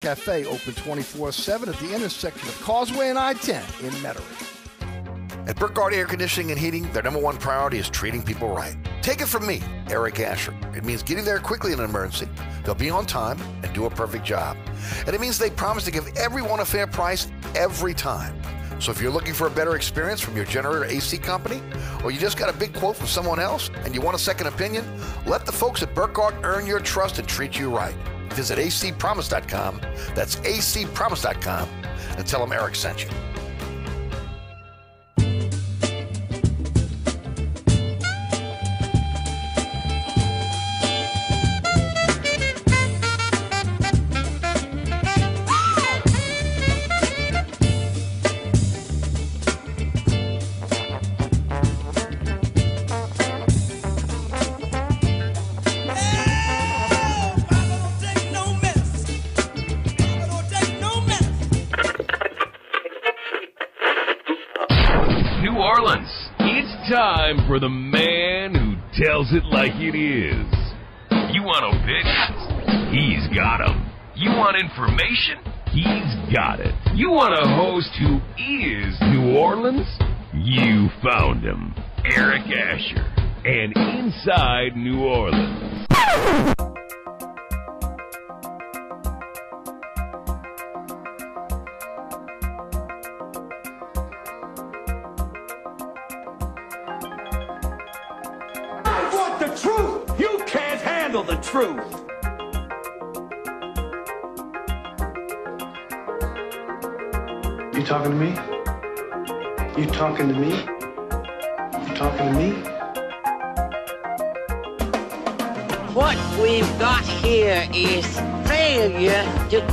Cafe open 24 7 at the intersection of Causeway and I 10 in Metairie. At Burkhardt Air Conditioning and Heating, their number one priority is treating people right. Take it from me, Eric Asher. It means getting there quickly in an emergency. They'll be on time and do a perfect job. And it means they promise to give everyone a fair price every time. So if you're looking for a better experience from your generator AC company, or you just got a big quote from someone else and you want a second opinion, let the folks at Burkhardt earn your trust and treat you right. Visit acpromise.com. That's acpromise.com and tell them Eric sent you. Eric Asher. And Inside New Orleans.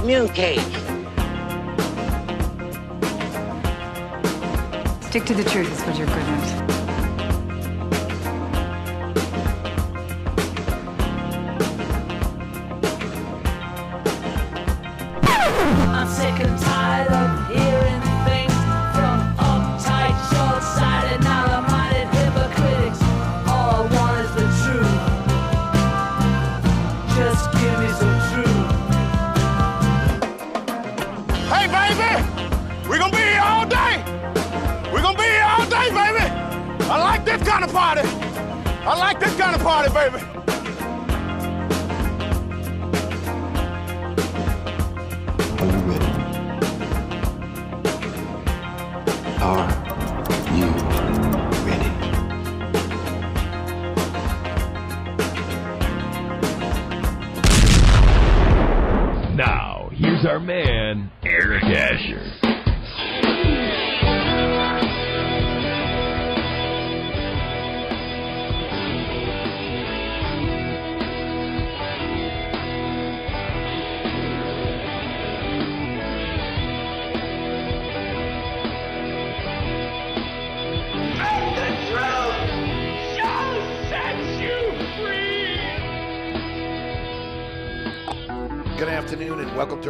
Communicate.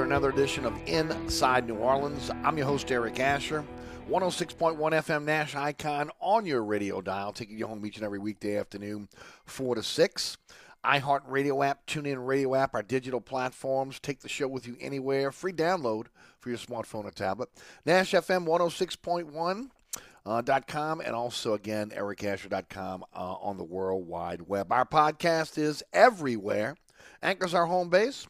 Another edition of Inside New Orleans. I'm your host, Eric Asher. 106.1 FM Nash Icon on your radio dial, taking you home each and every weekday afternoon, 4 to 6. iHeart Radio app, TuneIn Radio app, our digital platforms. Take the show with you anywhere. Free download for your smartphone or tablet. Nash FM 106.1. Uh, dot com and also again ericasher.com uh, on the world wide web our podcast is everywhere anchors our home base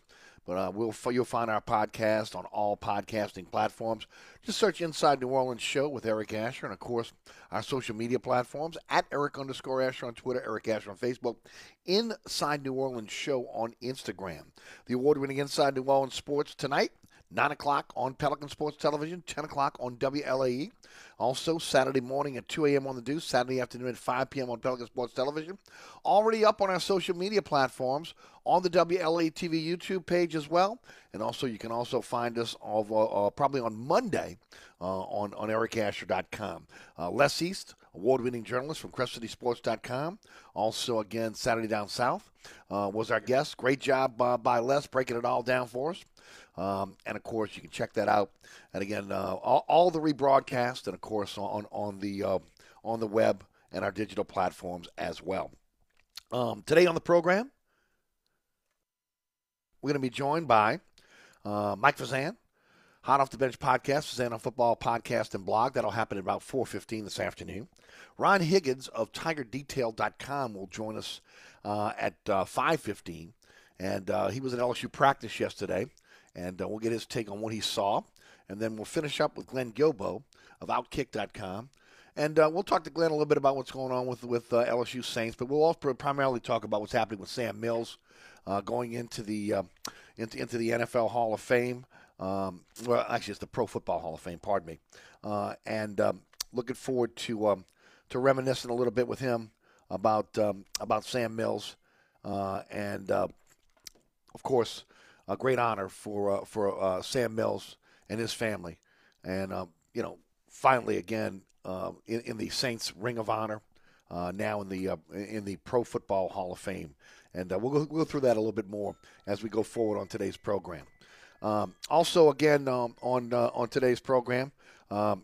but uh, we'll you'll find our podcast on all podcasting platforms. Just search Inside New Orleans Show with Eric Asher, and of course our social media platforms at Eric underscore Asher on Twitter, Eric Asher on Facebook, Inside New Orleans Show on Instagram. The award-winning Inside New Orleans Sports tonight. 9 o'clock on Pelican Sports Television, 10 o'clock on WLAE. Also, Saturday morning at 2 a.m. on the Deuce, Saturday afternoon at 5 p.m. on Pelican Sports Television. Already up on our social media platforms on the WLA TV YouTube page as well. And also, you can also find us all, uh, uh, probably on Monday uh, on, on ericasher.com. Uh, Les East, award winning journalist from CrescentCitySports.com. Also, again, Saturday Down South uh, was our guest. Great job uh, by Les breaking it all down for us. Um, and of course, you can check that out. And again, all, all, the rebroadcast, and of course on on the on the web and our digital platforms as well. Um, today on the program, we're going to be joined by Uh, Mike Fazan, Hot Off the Bench podcast, Fazan on Football podcast and blog. That'll happen at about 4.15 this afternoon. Ron Higgins of TigerDetail.com will join us uh, at uh, 5.15. And uh, he was at LSU practice yesterday, and uh, we'll get his take on what he saw. And then we'll finish up with Glenn Guilbeau of Outkick.com. And uh, we'll talk to Glenn a little bit about what's going on with with uh, LSU Saints, but we'll also primarily talk about what's happening with Sam Mills uh, going into the uh, into, into the NFL Hall of Fame. Um, well, actually, it's the Pro Football Hall of Fame. Pardon me. Uh, and um, looking forward to um, to reminiscing a little bit with him about um, about Sam Mills, uh, and of course, a great honor for for Sam Mills and his family, and you know, finally again uh, in, in, the Saints Ring of Honor, uh, now in the uh, in the Pro Football Hall of Fame, and uh, we'll go, we'll go through that a little bit more as we go forward on today's program. Um, also, again um, on uh, on today's program, um,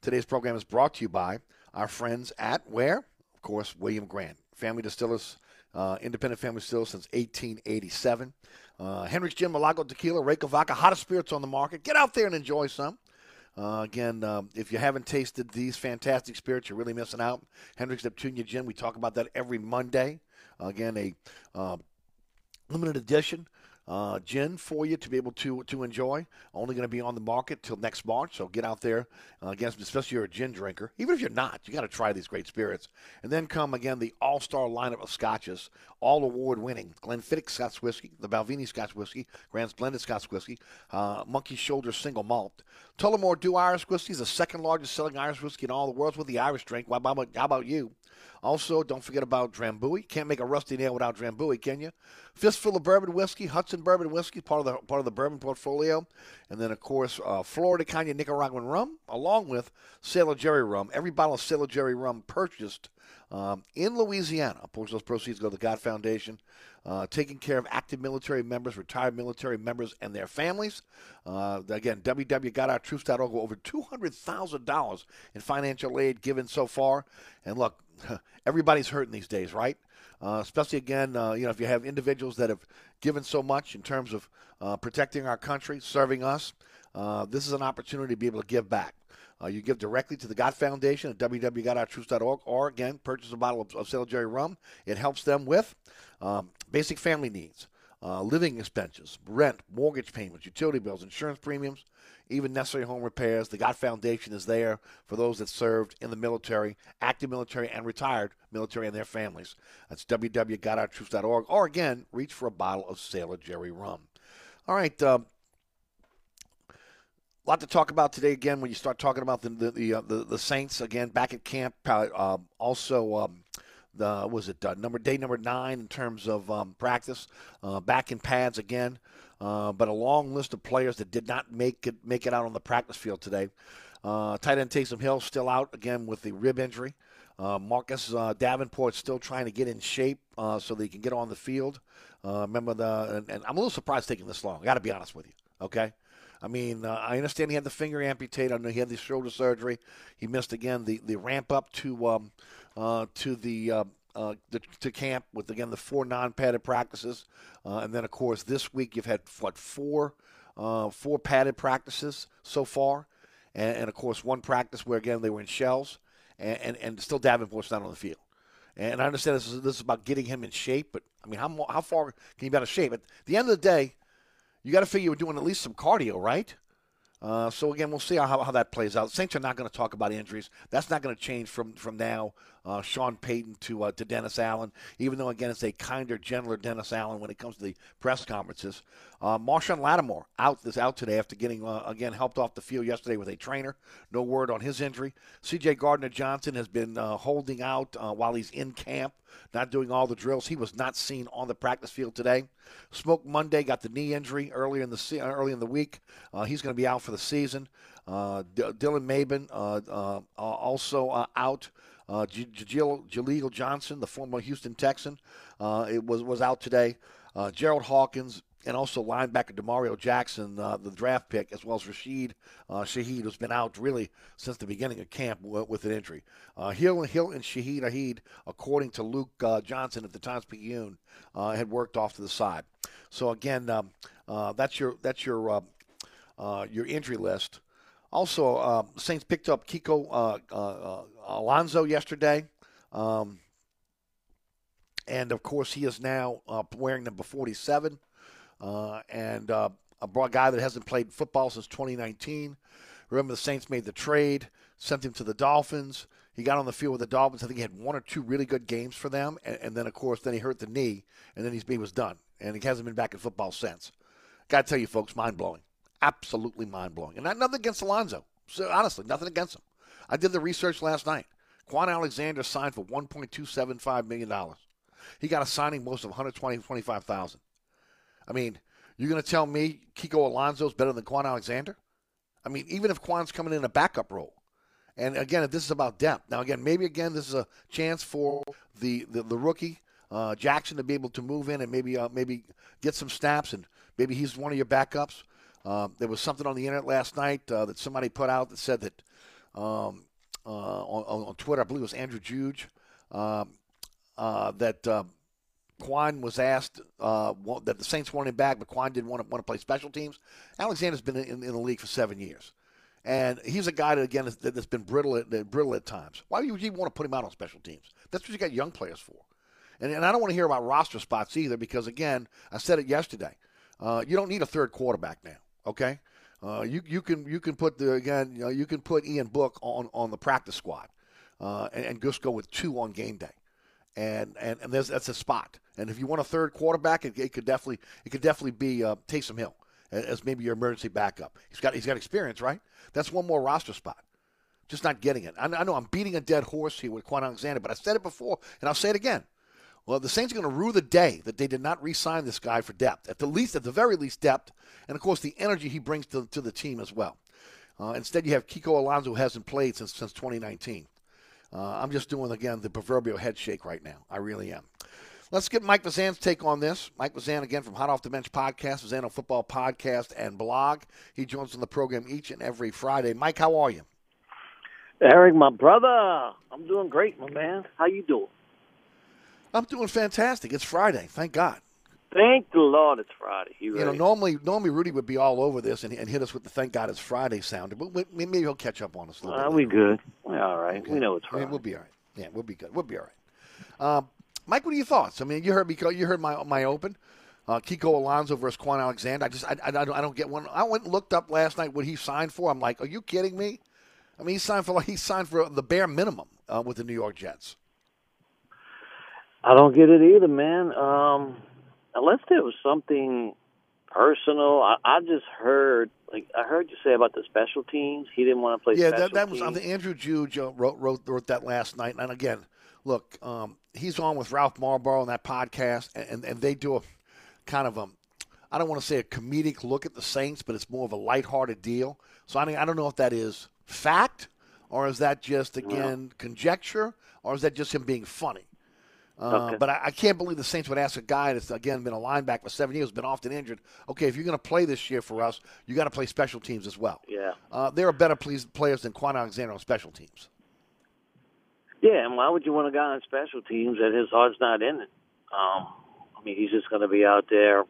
today's program is brought to you by our friends at where, of course, William Grant Family Distillers. Uh, independent family distillers since 1887. Uh, Hendrick's Gin, Milagro Tequila, Reyka Vodka, hottest spirits on the market. Get out there and enjoy some. Uh, again, um, if you haven't tasted these fantastic spirits, you're really missing out. Hendrick's Neptunia Gin, we talk about that every Monday. Uh, again, a uh, limited edition uh, gin for you to be able to to enjoy. Only going to be on the market till next March, so get out there. Uh, again, especially if you're a gin drinker. Even if you're not, you got to try these great spirits. And then come again the all-star lineup of scotches, all award-winning Glenfiddich Scotch whiskey, the Balvenie Scotch whiskey, Grant's blended Scotch whiskey, uh, Monkey Shoulder single malt, Tullamore Dew Irish whiskey is the second largest selling Irish whiskey in all the world with the Irish drink. Why, how about you? Also, don't forget about Drambuie. Can't make a rusty nail without Drambuie, can you? Fistful of bourbon whiskey, Hudson bourbon whiskey, part of the part of the bourbon portfolio, and then of course uh, Flor de Caña Nicaraguan rum, along with Sailor Jerry rum. Every bottle of Sailor Jerry rum purchased um, in Louisiana. Of those proceeds go to the God Foundation, uh, taking care of active military members, retired military members, and their families. Uh, again, www.gotourtroops.org. Over $200,000 in financial aid given so far. And look, everybody's hurting these days, right? Uh, especially again, uh, you know, if you have individuals that have given so much in terms of uh, protecting our country, serving us, uh, this is an opportunity to be able to give back. Uh, you give directly to the God Foundation at www.gotourtroops.org, or again, purchase a bottle of, of Sailor Jerry rum. It helps them with um, basic family needs, uh, living expenses, rent, mortgage payments, utility bills, insurance premiums, even necessary home repairs. The God Foundation is there for those that served in the military, active military, and retired military and their families. That's www.gotourtroops.org, or again, reach for a bottle of Sailor Jerry rum. All right. Uh, a lot to talk about today. Again, when you start talking about the the the, uh, the, the, Saints again back at camp, uh, also um, the was it uh, number day number nine in terms of um, practice, uh, back in pads again. Uh, but a long list of players that did not make it make it out on the practice field today. Uh, tight end Taysom Hill still out again with the rib injury. Marcus Davenport still trying to get in shape so that he can get on the field. remember the and, and I'm a little surprised taking this long. I got to be honest with you. Okay. I mean, uh, I understand he had the finger amputated. I know he had the shoulder surgery. He missed again the, the ramp up to um, uh, to the, uh, uh to camp with again the four non padded practices, uh, and then of course this week you've had what four four padded practices so far, and, and, of course one practice where again they were in shells, and and, and still Davenport's not on the field. And I understand this is, this is about getting him in shape, but I mean, how how far can you be out of shape? At the end of the day, you got to figure you're doing at least some cardio, right? Uh, so again, we'll see how, how that plays out. Saints are not going to talk about injuries. That's not going to change from from now. Uh, Sean Payton to uh, to Dennis Allen, even though again it's a kinder, gentler Dennis Allen when it comes to the press conferences. Uh, Marshon Lattimore out this out today after getting uh, again helped off the field yesterday with a trainer. No word on his injury. C.J. Gardner Johnson has been uh, holding out uh, while he's in camp, not doing all the drills. He was not seen on the practice field today. Smoke Monday got the knee injury earlier in the early in the week. He's going to be out for the season. D- Dylan Mabin also out. Uh, Jaleel Johnson, the former Houston Texan, it was was out today. Uh, Gerald Hawkins, and also linebacker D'Marco Jackson, uh, the draft pick, as well as Rashid uh, Shaheed, who's been out really since the beginning of camp w- with an injury. Uh, Hill, Hill and Shaheed Aheed, according to Luke uh, Johnson at the Times Picayune, uh, had worked off to the side. So again, um, uh, that's your that's your uh, uh, your injury list. Also, uh, Saints picked up Kiko uh, uh, Alonso yesterday. Um, and of course, he is now wearing number 47. Uh, and uh, a guy that hasn't played football since 2019. Remember, the Saints made the trade, sent him to the Dolphins. He got on the field with the Dolphins. I think he had one or two really good games for them, and, and then of course, then he hurt the knee, and then he was done, and he hasn't been back in football since. Got to tell you, folks, mind blowing, absolutely mind blowing, and not, nothing against Alonso. So honestly, nothing against him. I did the research last night. Kwon Alexander signed for 1.275 million dollars. He got a signing bonus of 120 25,000. I mean, you're going to tell me Kiko Alonso is better than Kwon Alexander? I mean, even if Kwon's coming in a backup role. And again, if this is about depth. Now, again, maybe again this is a chance for the the, the rookie uh, Jackson to be able to move in and maybe uh, maybe get some snaps and maybe he's one of your backups. Uh, there was something on the internet last night uh, that somebody put out that said that um, uh, on, on, Twitter, I believe it was Andrew Juge, um, uh, that Kwon was asked uh, that the Saints wanted him back, but Kwon didn't want to, want to play special teams. Alexander's been in, in, the league for seven years, and he's a guy that again has, that's been brittle at, brittle at times. Why would you even want to put him out on special teams? That's what you got young players for. And, and I don't want to hear about roster spots either, because again, I said it yesterday. Uh, you don't need a third quarterback now. Okay, uh, you you can you can put the again you, know, you can put Ian Book on on the practice squad, uh, and, and just go with two on game day and and, and that's a spot. And if you want a third quarterback, it, it could definitely it could definitely be uh, Taysom Hill as maybe your emergency backup. He's got he's got experience, right? That's one more roster spot. Just not getting it. I, I know I'm beating a dead horse here with Kwon Alexander, but I said it before, and I'll say it again. Well, the Saints are going to rue the day that they did not re-sign this guy for depth, at the least, at the very least, depth, and of course the energy he brings to, to the team as well. Uh, instead, you have Kiko Alonso, who hasn't played since since 2019. Uh, I'm just doing, again, the proverbial head shake right now. I really am. Let's get Mike Vazan's take on this. Mike Vazan, again, from Hot Off the Bench podcast, Vazano Football Podcast, and blog. He joins on the program each and every Friday. Mike, how are you? Eric, my brother. I'm doing great, my man. How you doing? I'm doing fantastic. It's Friday. Thank God. Thank the Lord it's Friday. You, you know, normally normally Rudy would be all over this and, and hit us with the "Thank God it's Friday" sound, but maybe he'll catch up on us a little uh, bit. We good. We're all right. Okay. We know it's Friday. we'll be all right. Yeah, we'll be good. We'll be all right. Um, Mike, what are your thoughts? I mean, you heard because you heard my my open. Uh, Kiko Alonso versus Kwon Alexander. I just I, I, I, don't get one. I went and looked up last night what he signed for. I'm like, are you kidding me? I mean, he signed for like he signed for the bare minimum uh, with the New York Jets. I don't get it either, man. Um, unless there was something personal. I, I just heard, like, I heard you say about the special teams. He didn't want to play. Yeah, that, that was. I think Andrew Juge wrote, wrote wrote that last night. And again, look, um, he's on with Ralph Malbrough on that podcast, and and they do a kind of a. I don't want to say a comedic look at the Saints, but it's more of a lighthearted deal. So I mean, I don't know if that is fact or is that just again conjecture or is that just him being funny? Uh, okay. But I, I, can't believe the Saints would ask a guy that's again been a linebacker for seven years, been often injured. Okay, if you're going to play this year for us, you got to play special teams as well. Yeah, uh, there are better players than Kwon Alexander on special teams. Yeah, and why would you want a guy on special teams that his heart's not in it? Um, I mean, he's just going to be out there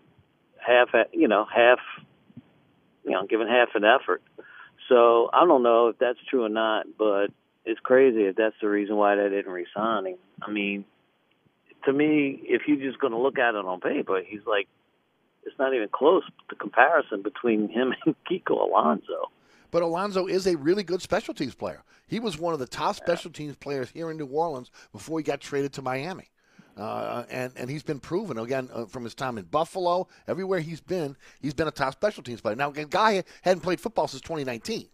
half, you know, half, you know, giving half an effort. So I don't know if that's true or not, but it's crazy if that's the reason why they didn't resign him. I mean to me, if you're just going to look at it on paper, he's like, it's not even close. The comparison between him and Kiko Alonso. But Alonso is a really good special teams player. He was one of the top special teams players here in New Orleans before he got traded to Miami. Uh, and and he's been proven again uh, from his time in Buffalo, everywhere he's been, he's been a top special teams player. Now, a guy hadn't played football since 2019,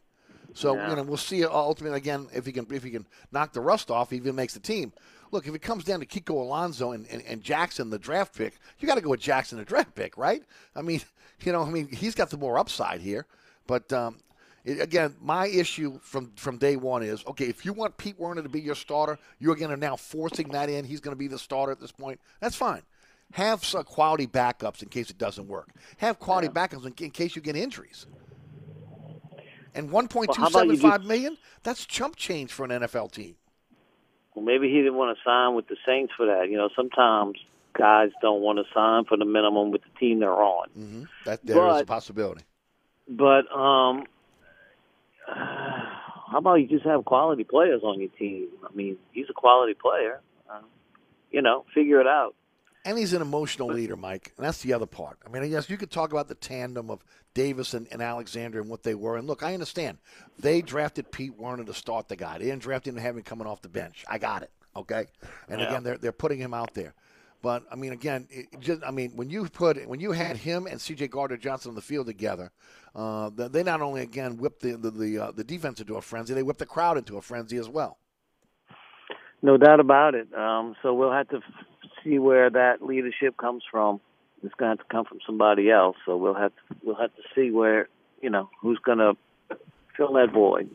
so yeah. you know we'll see ultimately again if he can if he can knock the rust off, he even makes the team look, if it comes down to Kiko Alonso and, and, and Jackson, the draft pick, you got to go with Jackson, the draft pick, right? I mean, you know, I mean, he's got the more upside here. But um, it, again, my issue from from day one is okay. If you want Pete Werner to be your starter, you're going to now forcing that in. He's going to be the starter at this point. That's fine. have some quality backups in case it doesn't work. Have quality backups in, in case you get injuries. And one point two Well, how about seven five just- million, that's chump change for an NFL team. Well, maybe he didn't want to sign with the Saints for that. You know, sometimes guys don't want to sign for the minimum with the team they're on. hmm That there is a possibility. But um, how about you just have quality players on your team? I mean, he's a quality player. Uh, you know, figure it out. And he's an emotional leader, Mike. And that's the other part. I mean, yes, you could talk about the tandem of Davis and, and Alexander and what they were. And look, I understand. They drafted Pete Werner to start the guy. They didn't draft him to have him coming off the bench. I got it. Okay. And Yeah. again, they're they're putting him out there. But I mean, again, it just I mean, when you put when you had him and C.J. Gardner Johnson on the field together, uh, they- not only again whipped the the the, uh, the defense into a frenzy, they whipped the crowd into a frenzy as well. No doubt about it. Um, so we'll have to see where that leadership comes from. It's going to to come from somebody else. So we'll have to, we'll have to see where you know who's going to fill that void.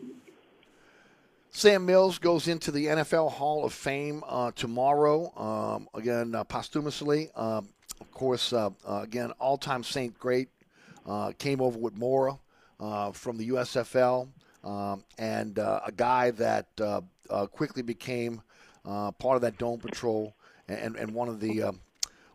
Sam Mills goes into the NFL Hall of Fame uh, tomorrow. Um, again, uh, posthumously. Um, of course, uh, uh, again, all-time Saint great. Uh, came over with Mora uh, from the USFL, um, and a guy that quickly became part of that Dome Patrol and, and one of the um,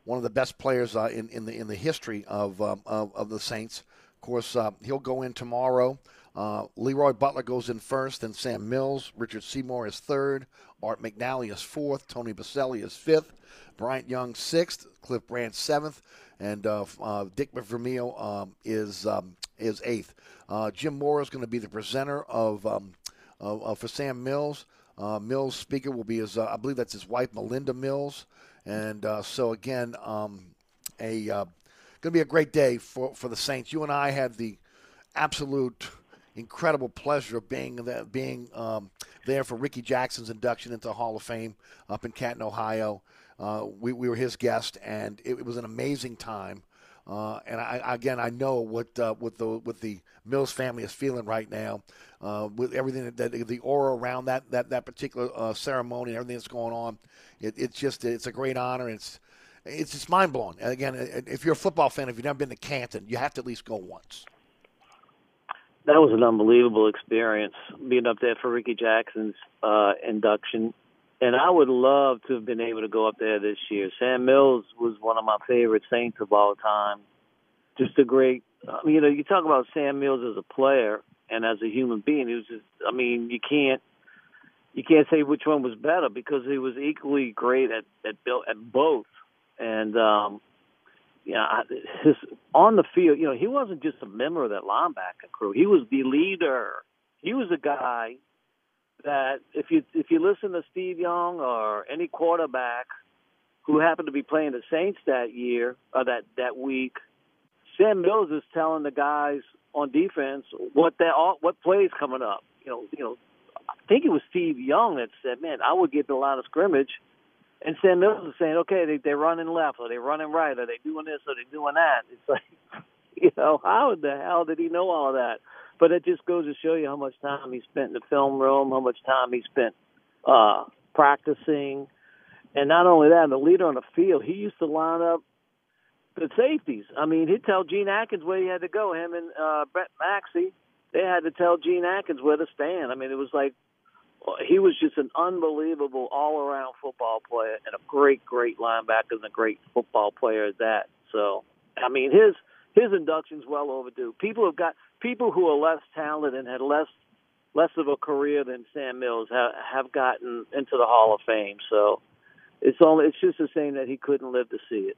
one of the best players uh, in, in the in the history of um, of, of the Saints. Of course, uh, he'll go in tomorrow. Uh, Leroy Butler goes in first, then Sam Mills. Richard Seymour is third. Art McNally is fourth. Tony Boselli is fifth. Bryant Young sixth. Cliff Branch seventh, and uh, uh, Dick Vermeil um, is um, is eighth. Uh, Jim Moore is going to be the presenter of, um, of, of for Sam Mills. Uh, Mills' speaker will be his, uh, I believe that's his wife, Melinda Mills. And uh, so again, um, a uh, going to be a great day for, for the Saints. You and I had the absolute incredible pleasure of being being um, there for Ricky Jackson's induction into the Hall of Fame up in Canton, Ohio. Uh, we, we were his guest, and it, it was an amazing time. Uh, and I, again, I know what uh, what the what the Mills family is feeling right now, uh, with everything that, that the aura around that that that particular uh, ceremony and everything that's going on. It, it's just it's a great honor. It's it's just mind blowing. Again, if you're a football fan, if you've never been to Canton, you have to at least go once. That was an unbelievable experience being up there for Ricky Jackson's uh, induction. And I would love to have been able to go up there this year. Sam Mills was one of my favorite Saints of all time. Just a great, I mean, you know, you talk about Sam Mills as a player and as a human being. He was just, I mean, you can't, you can't say which one was better because he was equally great at at, at both. And um, yeah, his on the field, you know, he wasn't just a member of that linebacker crew. He was the leader. He was a guy that if you if you listen to Steve Young or any quarterback who happened to be playing the Saints that year or that that week, Sam Mills is telling the guys on defense what they are what plays coming up. You know, you know, I think it was Steve Young that said, "Man, I would get the line of scrimmage." And Sam Mills is saying, okay, they, they're running left, or they're running right, or they doing this, or they doing that. It's like, you know, how the hell did he know all that? But it just goes to show you how much time he spent in the film room, how much time he spent uh, practicing, and not only that, the leader on the field. He used to line up the safeties. I mean, he'd tell Gene Atkins where he had to go. Him and uh, Brett Maxie, they had to tell Gene Atkins where to stand. I mean, it was like he was just an unbelievable all-around football player and a great, great linebacker and a great football player at that. So, I mean, his his induction's well overdue. People have got people who are less talented and had less less of a career than Sam Mills have have gotten into the Hall of Fame. So, it's only it's just a shame that he couldn't live to see it.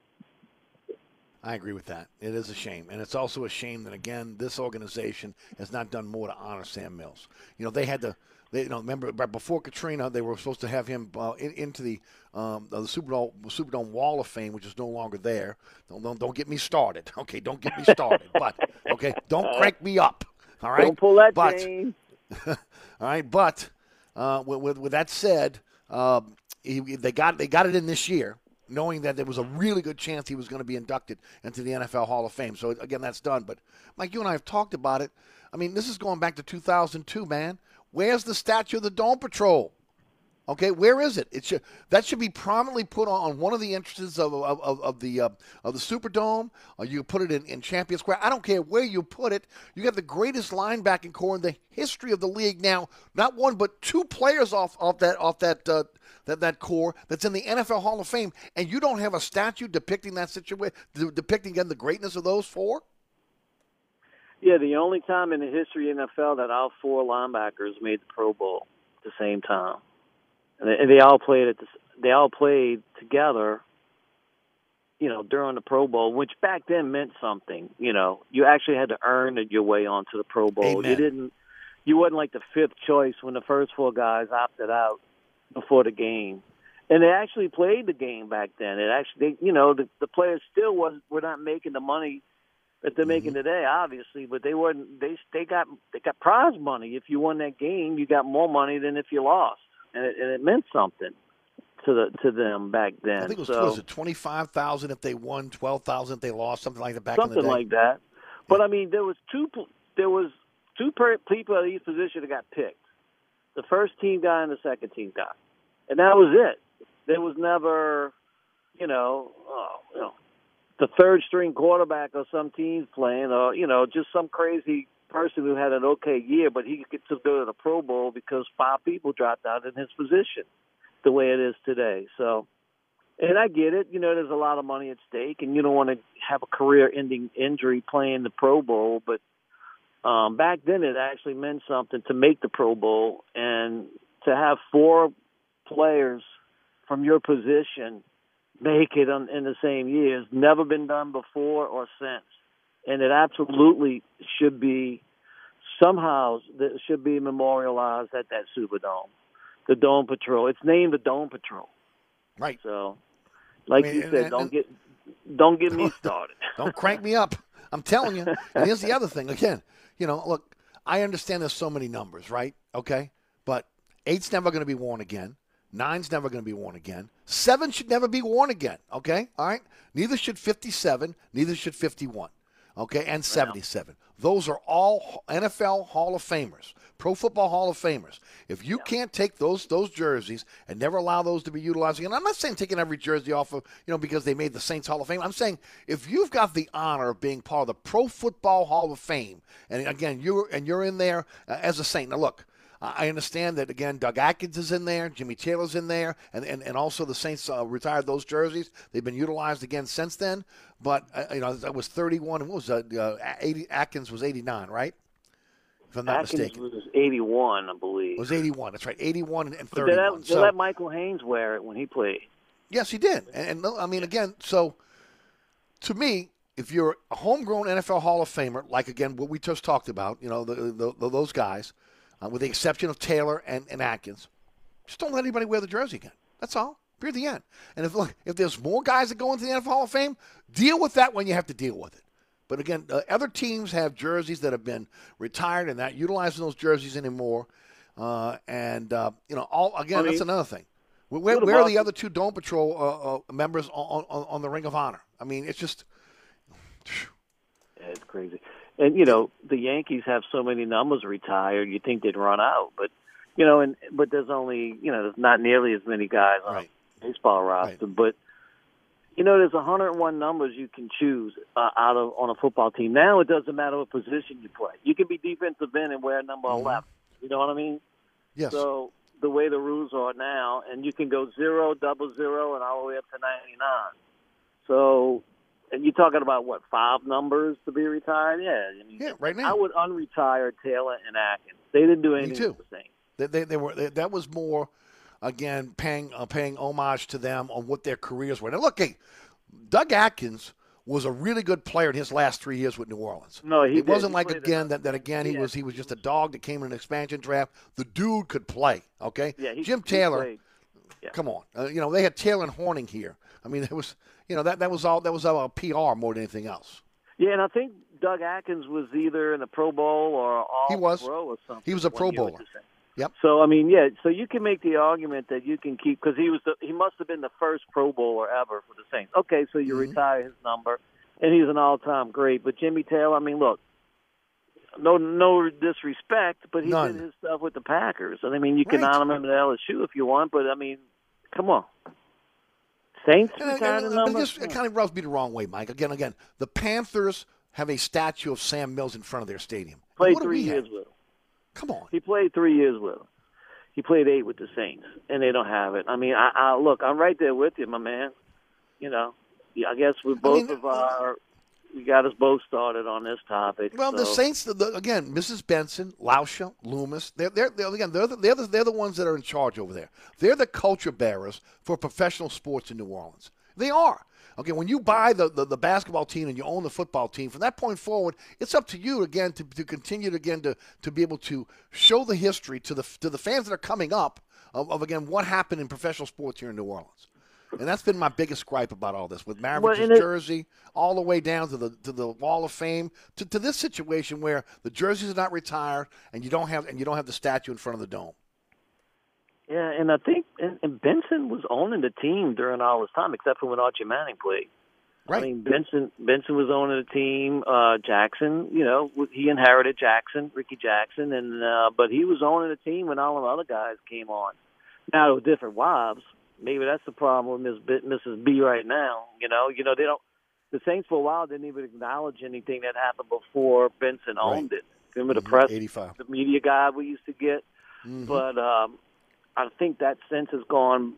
I agree with that. It is a shame, and it's also a shame that again this organization has not done more to honor Sam Mills. You know, they had to. They, you know, remember right before Katrina, they were supposed to have him uh, in, into the um, the Superdome Superdome Wall of Fame, which is no longer there. Don't, don't don't get me started. Okay, don't get me started. but okay, don't crank me up. All right, Don't pull that, but, Jane. all right, but uh, with, with, with that said, um, he, they got they got it in this year, knowing that there was a really good chance he was going to be inducted into the NFL Hall of Fame. So again, that's done. But Mike, you and I have talked about it. I mean, this is going back to 2002, man. Where's the statue of the Dome Patrol? Okay, where is it? It should that should be prominently put on one of the entrances of of, of, of the uh, of the Superdome, or you put it in, in Champion Square. I don't care where you put it. You got the greatest linebacking corps in the history of the league now. Not one, but two players off off that off that uh, that that corps that's in the NFL Hall of Fame, and you don't have a statue depicting that situation, depicting again the greatness of those four. Yeah, the only time in the history of NFL that all four linebackers made the Pro Bowl at the same time and they, and they all played at the, they all played together. You know, during the Pro Bowl, which back then meant something. You know, you actually had to earn your way onto the Pro Bowl. Amen. You didn't. You wasn't like the fifth choice when the first four guys opted out before the game. And they actually played the game back then. It actually, they, you know, the, the players still was were not making the money that they're making Mm-hmm. today, obviously, but they weren't. They they got they got prize money. If you won that game, you got more money than if you lost, and it, and it meant something to the to them back then. I think it was, so, was it twenty five thousand if they won, twelve thousand if they lost, something like that back in something the day. like that. But I mean, there was two there was two per, people at each position that got picked. The first team guy and the second team guy, and that was it. There was never, you know, oh, you know, the third string quarterback of some teams playing, or you know, just some crazy person who had an okay year, but he gets to go to the Pro Bowl because five people dropped out in his position, the way it is today. So. And I get it. You know, there's a lot of money at stake, and you don't want to have a career-ending injury playing the Pro Bowl. But um, back then, it actually meant something to make the Pro Bowl and to have four players from your position make it on, in the same year has never been done before or since. And it absolutely should be somehow that should be memorialized at that Superdome, the Dome Patrol. It's named the Dome Patrol. Right. So, like I mean, you said, and- don't and- get don't get me started. Don't crank me up. I'm telling you. And here's the other thing. Again, you know, look, I understand there's so many numbers, right? Okay. But eight's never going to be worn again. Nine's never going to be worn again. Seven should never be worn again. Okay. All right. Neither should 57. Neither should 51. Okay. And 77. Those are all NFL Hall of Famers, Pro Football Hall of Famers. If you can't take those those jerseys and never allow those to be utilized again, I'm not saying taking every jersey off of you know because they made the Saints Hall of Fame. I'm saying if you've got the honor of being part of the Pro Football Hall of Fame, and again you're and you're in there uh, as a Saint. Now look. I understand that again. Doug Atkins is in there, Jimmy Taylor's in there, and and, and also the Saints uh, retired those jerseys. They've been utilized again since then. But uh, you know that was 31. What was that? Uh, 80, Atkins was 89, right? If I'm not Atkins mistaken, was 81, I believe. it was 81. That's right, 81 and But they 31. let, they So- let Michael Haynes wear it when he played. Yes, he did. And, and I mean, again, so to me, if you're a homegrown NFL Hall of Famer, like again what we just talked about, you know, the, the, the, those guys, uh, with the exception of Taylor and, and Atkins, just don't let anybody wear the jersey again. That's all. Period. The end. And if look, if there's more guys that go into the NFL Hall of Fame, deal with that when you have to deal with it. But again, uh, other teams have jerseys that have been retired and not utilizing those jerseys anymore. Uh, and uh, you know, all again, I mean, that's another thing. Where, where, are the the- other two Dome Patrol uh, uh, members on, on, on the Ring of Honor? I mean, it's just Yeah, it's crazy. And you know, the Yankees have so many numbers retired. You think they'd run out, but you know, and but there's only you know, there's not nearly as many guys on Right. a baseball roster. But you know, there's 101 numbers you can choose uh, out of on a football team. Now it doesn't matter what position you play. You can be defensive end and wear number 11. You know what I mean? yes. So the way the rules are now, and you can go zero, double zero, and all the way up to 99. So, and you're talking about what five numbers to be retired? Yeah, I mean, Yeah, right now. I would unretire Taylor and Atkins. They didn't do anything too. the same. They, they, they were they, that was more again paying uh, paying homage to them on what their careers were. Now look, hey, Doug Atkins was a really good player in his last three years with New Orleans. No, he it did. wasn't He like again that, that again he Yeah. was he was just a dog that came in an expansion draft. The dude could play. Okay, Yeah, he, Jim Taylor. Yeah. Come on, uh, you know they had Taylor and Hornung here. I mean, it was you know that that was all that was all PR more than anything else. Yeah, and I think Doug Atkins was either in the Pro Bowl or all He was. Pro or something. He was a Pro Bowler. Yep. So I mean, yeah. So you can make the argument that you can keep because he was the he must have been the first Pro Bowler ever for the Saints. Okay, so you Mm-hmm. retire his number, and he's an all time great. But Jimmy Taylor, I mean, look, no no disrespect, but he None. did his stuff with the Packers. And I mean, you can honor him at LSU if you want, but I mean, come on. Saints retired this it kind of rubs me the wrong way, Mike. Again, again, the Panthers have a statue of Sam Mills in front of their stadium. Played three years have? with him. Come on. He played three years with him. He played eight with the Saints, and they don't have it. I mean, I, I look, I'm right there with you, my man. You know, I guess we both mean, of our we got us both started on this topic. Well, the Saints, the, the, again, Mrs. Benson, Lauscha, Loomis, they're, they're, they're again, they're the, they're, the, they're the ones that are in charge over there. They're the culture bearers for professional sports in New Orleans. They are. Okay, when you buy the, the, the basketball team and you own the football team, from that point forward, it's up to you again to, to continue to, again to, to be able to show the history to the to the fans that are coming up of, of again what happened in professional sports here in New Orleans. And that's been my biggest gripe about all this with Mavericks' it- jersey all the way down to the to the Wall of Fame to, to this situation where the jerseys are not retired and you don't have and you don't have the statue in front of the dome. Yeah, and I think and, and Benson was owning the team during all this time, except for when Archie Manning played. Right. I mean, Benson Benson was owning the team. Uh, Jackson, you know, he inherited Jackson, Ricky Jackson, and uh, but he was owning the team when all the other guys came on. Now with different wives, maybe that's the problem with Miss B, Mrs. B right now. You know, you know they don't. The Saints for a while didn't even acknowledge anything that happened before Benson owned it. Remember the press, 85. the media guide we used to get. But um, I think that sense has gone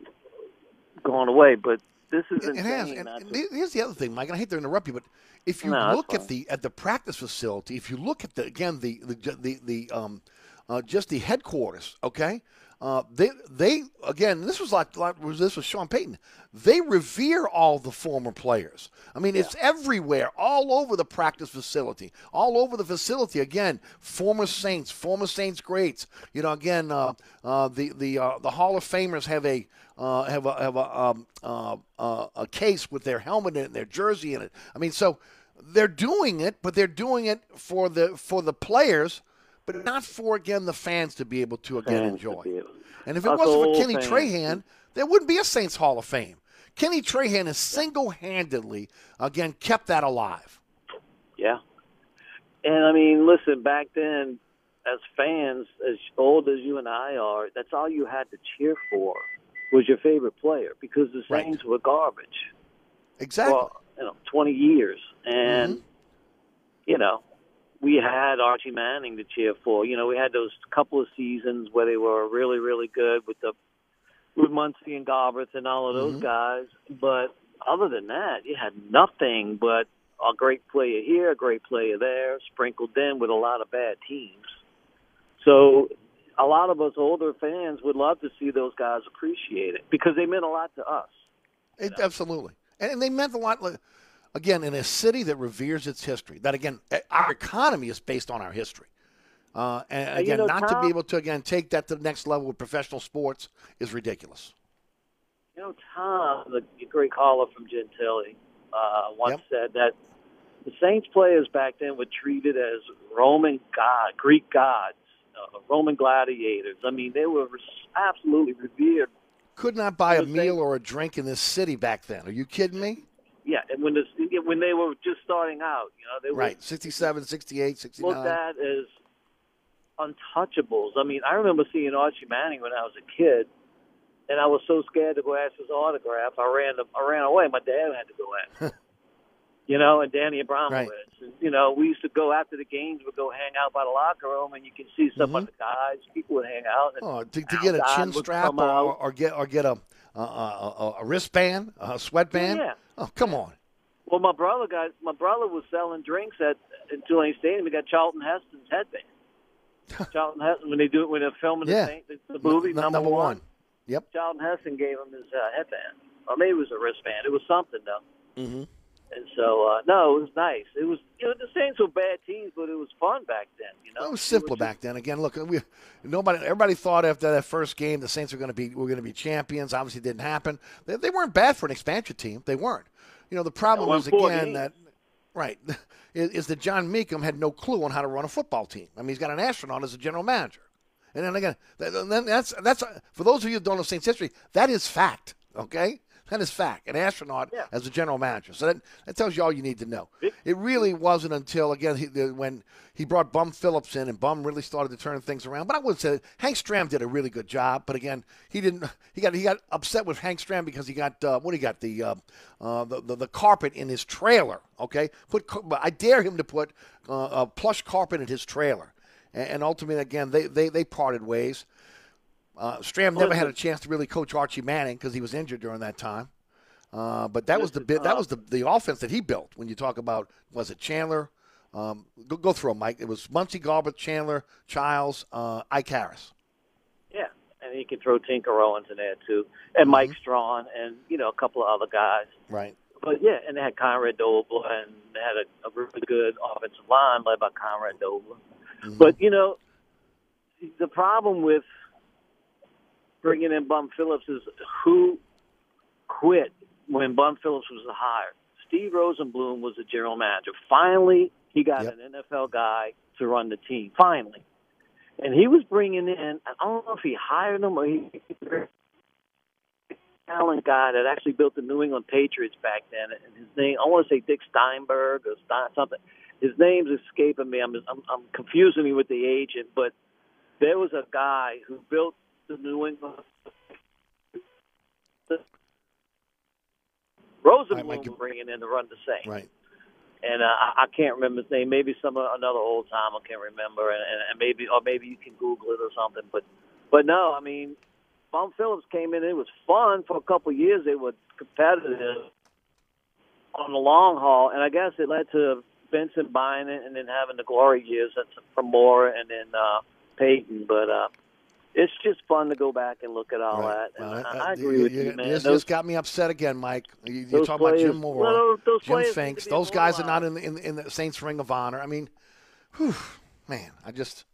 gone away. But this is It, it has. And, and to- here's the other thing, Mike. And I hate to interrupt you, but if you No, look at the at the practice facility, if you look at the again the the the, the um uh, just the headquarters, okay. Uh, they they again. This was like, like this was Sean Payton. They revere all the former players. I mean, it's everywhere, all over the practice facility, all over the facility. Again, former Saints, former Saints greats. You know, again, uh, uh, the the uh, the Hall of Famers have a uh, have a have a um, uh, uh, a case with their helmet in it, and their jersey in it. I mean, so they're doing it, but they're doing it for the for the players, but not for again the fans to be able to again Fans enjoy. able- And if it Us wasn't for Kenny fans. Trahan, there wouldn't be a Saints Hall of Fame. Kenny Trahan has single-handedly again kept that alive. Yeah. And I mean, listen, back then, as fans, as old as you and I are, that's all you had to cheer for was your favorite player because the Right. Saints were garbage. Exactly. Well, you know, 20 years. And, Mm-hmm. you know, we had Archie Manning to cheer for. You know, we had those couple of seasons where they were really, really good with the with Muncie and Galbreath and all of those Mm-hmm. guys. But other than that, you had nothing but a great player here, a great player there, sprinkled in with a lot of bad teams. So a lot of us older fans would love to see those guys appreciate it because they meant a lot to us. It, absolutely. And, and they meant a lot. Again, in a city that reveres its history, that again, eh, our economy is based on our history. Uh, and you again, know, not to be able to again take that to the next level with professional sports is ridiculous. You know, Tom, the great caller from Gentilly, uh, once said that the Saints players back then were treated as Roman god, Greek gods, uh, Roman gladiators. I mean, they were absolutely revered. Could not buy a meal or a drink in this city back then. Are you kidding me? Yeah, and when the, when they were just starting out, you know, they were Right. 67, 68, 69. looked at as untouchables. I mean, I remember seeing Archie Manning when I was a kid, and I was so scared to go ask his autograph. I ran, I ran away. My dad had to go ask. you know, and Danny Abramowitz. Right. And, you know, we used to go after the games. We'd go hang out by the locker room, and you can see some of the guys. People would hang out. And Mm-hmm. Oh, to, to get a chin strap or, or get or get a a, a, a, a wristband, a sweatband. Yeah. Oh, come on. Well, my brother got my brother was selling drinks at in Tulane Stadium. He got Charlton Heston's headband. Charlton Heston when they do it when they're filming Yeah. the, the, the movie N- number, number one. one. Yep. Charlton Heston gave him his uh, headband, or maybe it was a wristband. It was something though. Mm-hmm. And so uh, no, it was nice. It was you know the Saints were bad teams, but it was fun back then. You know, It was simpler back then. Again, look, we nobody, everybody thought after that first game the Saints were going to be were going to be champions. Obviously, it didn't happen. They, they weren't bad for an expansion team. They weren't. You know, the problem was again that right is, is that John Mecom had no clue on how to run a football team. I mean, he's got an astronaut as a general manager. And then again, then that's that's for those of you who don't know Saints history. That is fact. Okay, That is fact. An astronaut Yeah. as a general manager. So that, that tells you all you need to know. It really wasn't until again he, the, when he brought Bum Phillips in and Bum really started to turn things around. But I would say Hank Stram did a really good job. But again, he didn't. He got he got upset with Hank Stram because he got uh, what he got the, uh, uh, the the the carpet in his trailer. Okay, put I dare him to put uh, a plush carpet in his trailer. And, and ultimately, again, they, they they parted ways. Uh, Stram never had a chance to really coach Archie Manning because he was injured during that time. Uh, but that was the bit. That was the the offense that he built. When you talk about was it Chandler? Um, go, go through 'em, Mike. It was Muncie, Galbreath, Chandler, Childs, uh, Ike Harris. Yeah, and he could throw Tinker Owens in there too, and Mike Strawn, and you know a couple of other guys. Right. But yeah, and they had Conrad Dobler, and they had a, a really good offensive line led by Conrad Dobler. But you know, the problem with bringing in Bum Phillips is who quit when Bum Phillips was hired. Steve Rosenbloom was the general manager. Finally, he got Yep. an NFL guy to run the team. Finally, and he was bringing in. I don't know if he hired him or he talent guy that actually built the New England Patriots back then. And his name, I want to say Dick Steinberg or Stein, something. His name's escaping me. I'm, I'm, I'm confusing me with the agent, but there was a guy who built the New England. Rosenbloom was bringing in to run the Saints Right. and uh, I can't remember his name. Maybe some another old time I can't remember, and, and, maybe or maybe you can Google it or something. But but no, I mean, Bum Phillips came in. It was fun for a couple of years. They were competitive on the long haul, and I guess it led to Benson buying it and then having the glory years from Mora and then uh, Payton. But uh, it's just fun to go back and look at all right. that. Well, I, I agree with you, you, man. This, Those- got me upset again, Mike. You, you talk about Jim Mora, those Jim players need to Finks. Those guys are not in the, in, in the Saints Ring of Honor. I mean, whew, man, I just,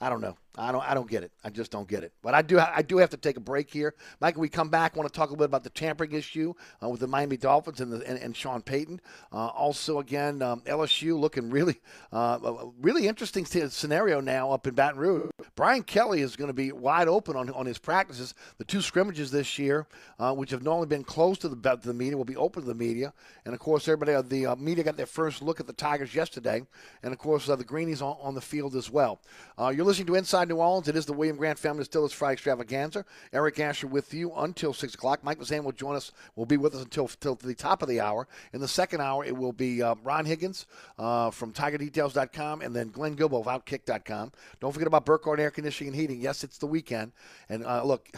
I don't know. I don't, I don't get it. I just don't get it. But I do, I do have to take a break here. Mike, we come back, I want to talk a little bit about the tampering issue uh, with the Miami Dolphins and, the, and, and Sean Payton. Uh, also, again, um, LSU looking really, uh, really interesting scenario now up in Baton Rouge. Brian Kelly is going to be wide open on, on his practices. The two scrimmages this year, uh, which have normally been closed to the, to the media, will be open to the media. And of course, everybody, uh, the uh, media got their first look at the Tigers yesterday. And of course, the Greenies on, on the field as well. You're listening to Inside New Orleans. It is the William Grant Family Distillers Friday Extravaganza. Eric Asher with you until 6 o'clock. Mike Mazan will join us, will be with us until, until the top of the hour. In the second hour, it will be uh, Ron Higgins uh, from TigerDetails.com and then Glenn Guilbeau of Outkick.com. Don't forget about Burkhardt Air Conditioning and Heating. Yes, it's the weekend. And uh, look,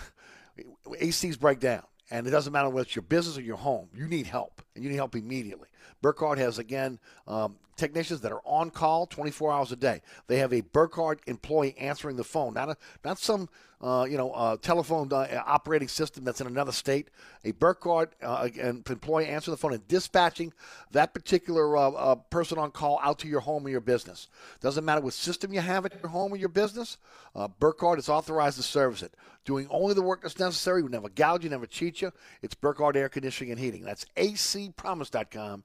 ACs break down. And it doesn't matter whether it's your business or your home. You need help, and you need help immediately. Burkhardt has, again, um, technicians that are on call 24 hours a day. They have a Burkhardt employee answering the phone, not, a, not some uh, you know, uh, telephone uh, operating system that's in another state. A Burkhardt uh, employee answering the phone and dispatching that particular uh, uh, person on call out to your home or your business. Doesn't matter what system you have at your home or your business. Burkhardt is authorized to service it, doing only the work that's necessary. We never gouge you, never cheat you. It's Burkhardt Air Conditioning and Heating. That's acpromise.com.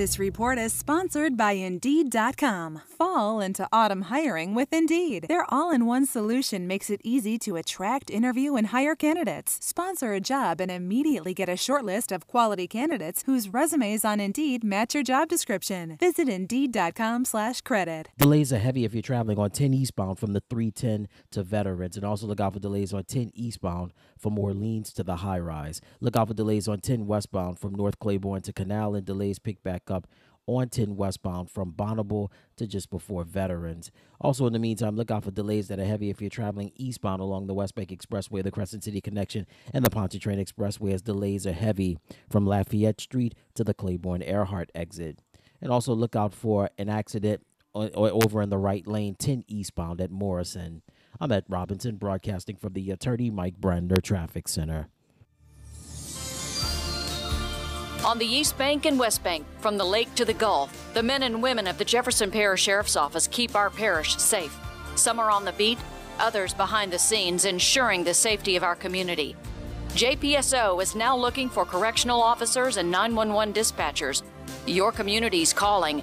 This report is sponsored by Indeed.com. Fall into autumn hiring with Indeed. Their all in one solution makes it easy to attract, interview, and hire candidates. Sponsor a job and immediately get a short list of quality candidates whose resumes on Indeed match your job description. Visit Indeed.com slash credit. Delays are heavy if you're traveling on 10 eastbound from the 310 to Veterans, and also look out for delays on 10 eastbound from Orleans to the High Rise. Look out for delays on 10 westbound from North Claiborne to Canal, and delays pick back up on 10 westbound from Bonnabel to just before Veterans. Also, in the meantime, look out for delays that are heavy if you're traveling eastbound along the West Bank Expressway, the Crescent City Connection, and the Pontchartrain Expressway, as delays are heavy from Lafayette Street to the Claiborne Earhart exit. And also look out for an accident over in the right lane, 10 eastbound at Morrison. I'm at Robinson, broadcasting from the Attorney Mike Brandner Traffic Center. On the East Bank and West Bank, from the lake to the Gulf, the men and women of the Jefferson Parish Sheriff's Office keep our parish safe. Some are on the beat, others behind the scenes, ensuring the safety of our community. JPSO is now looking for correctional officers and 911 dispatchers. Your community's calling.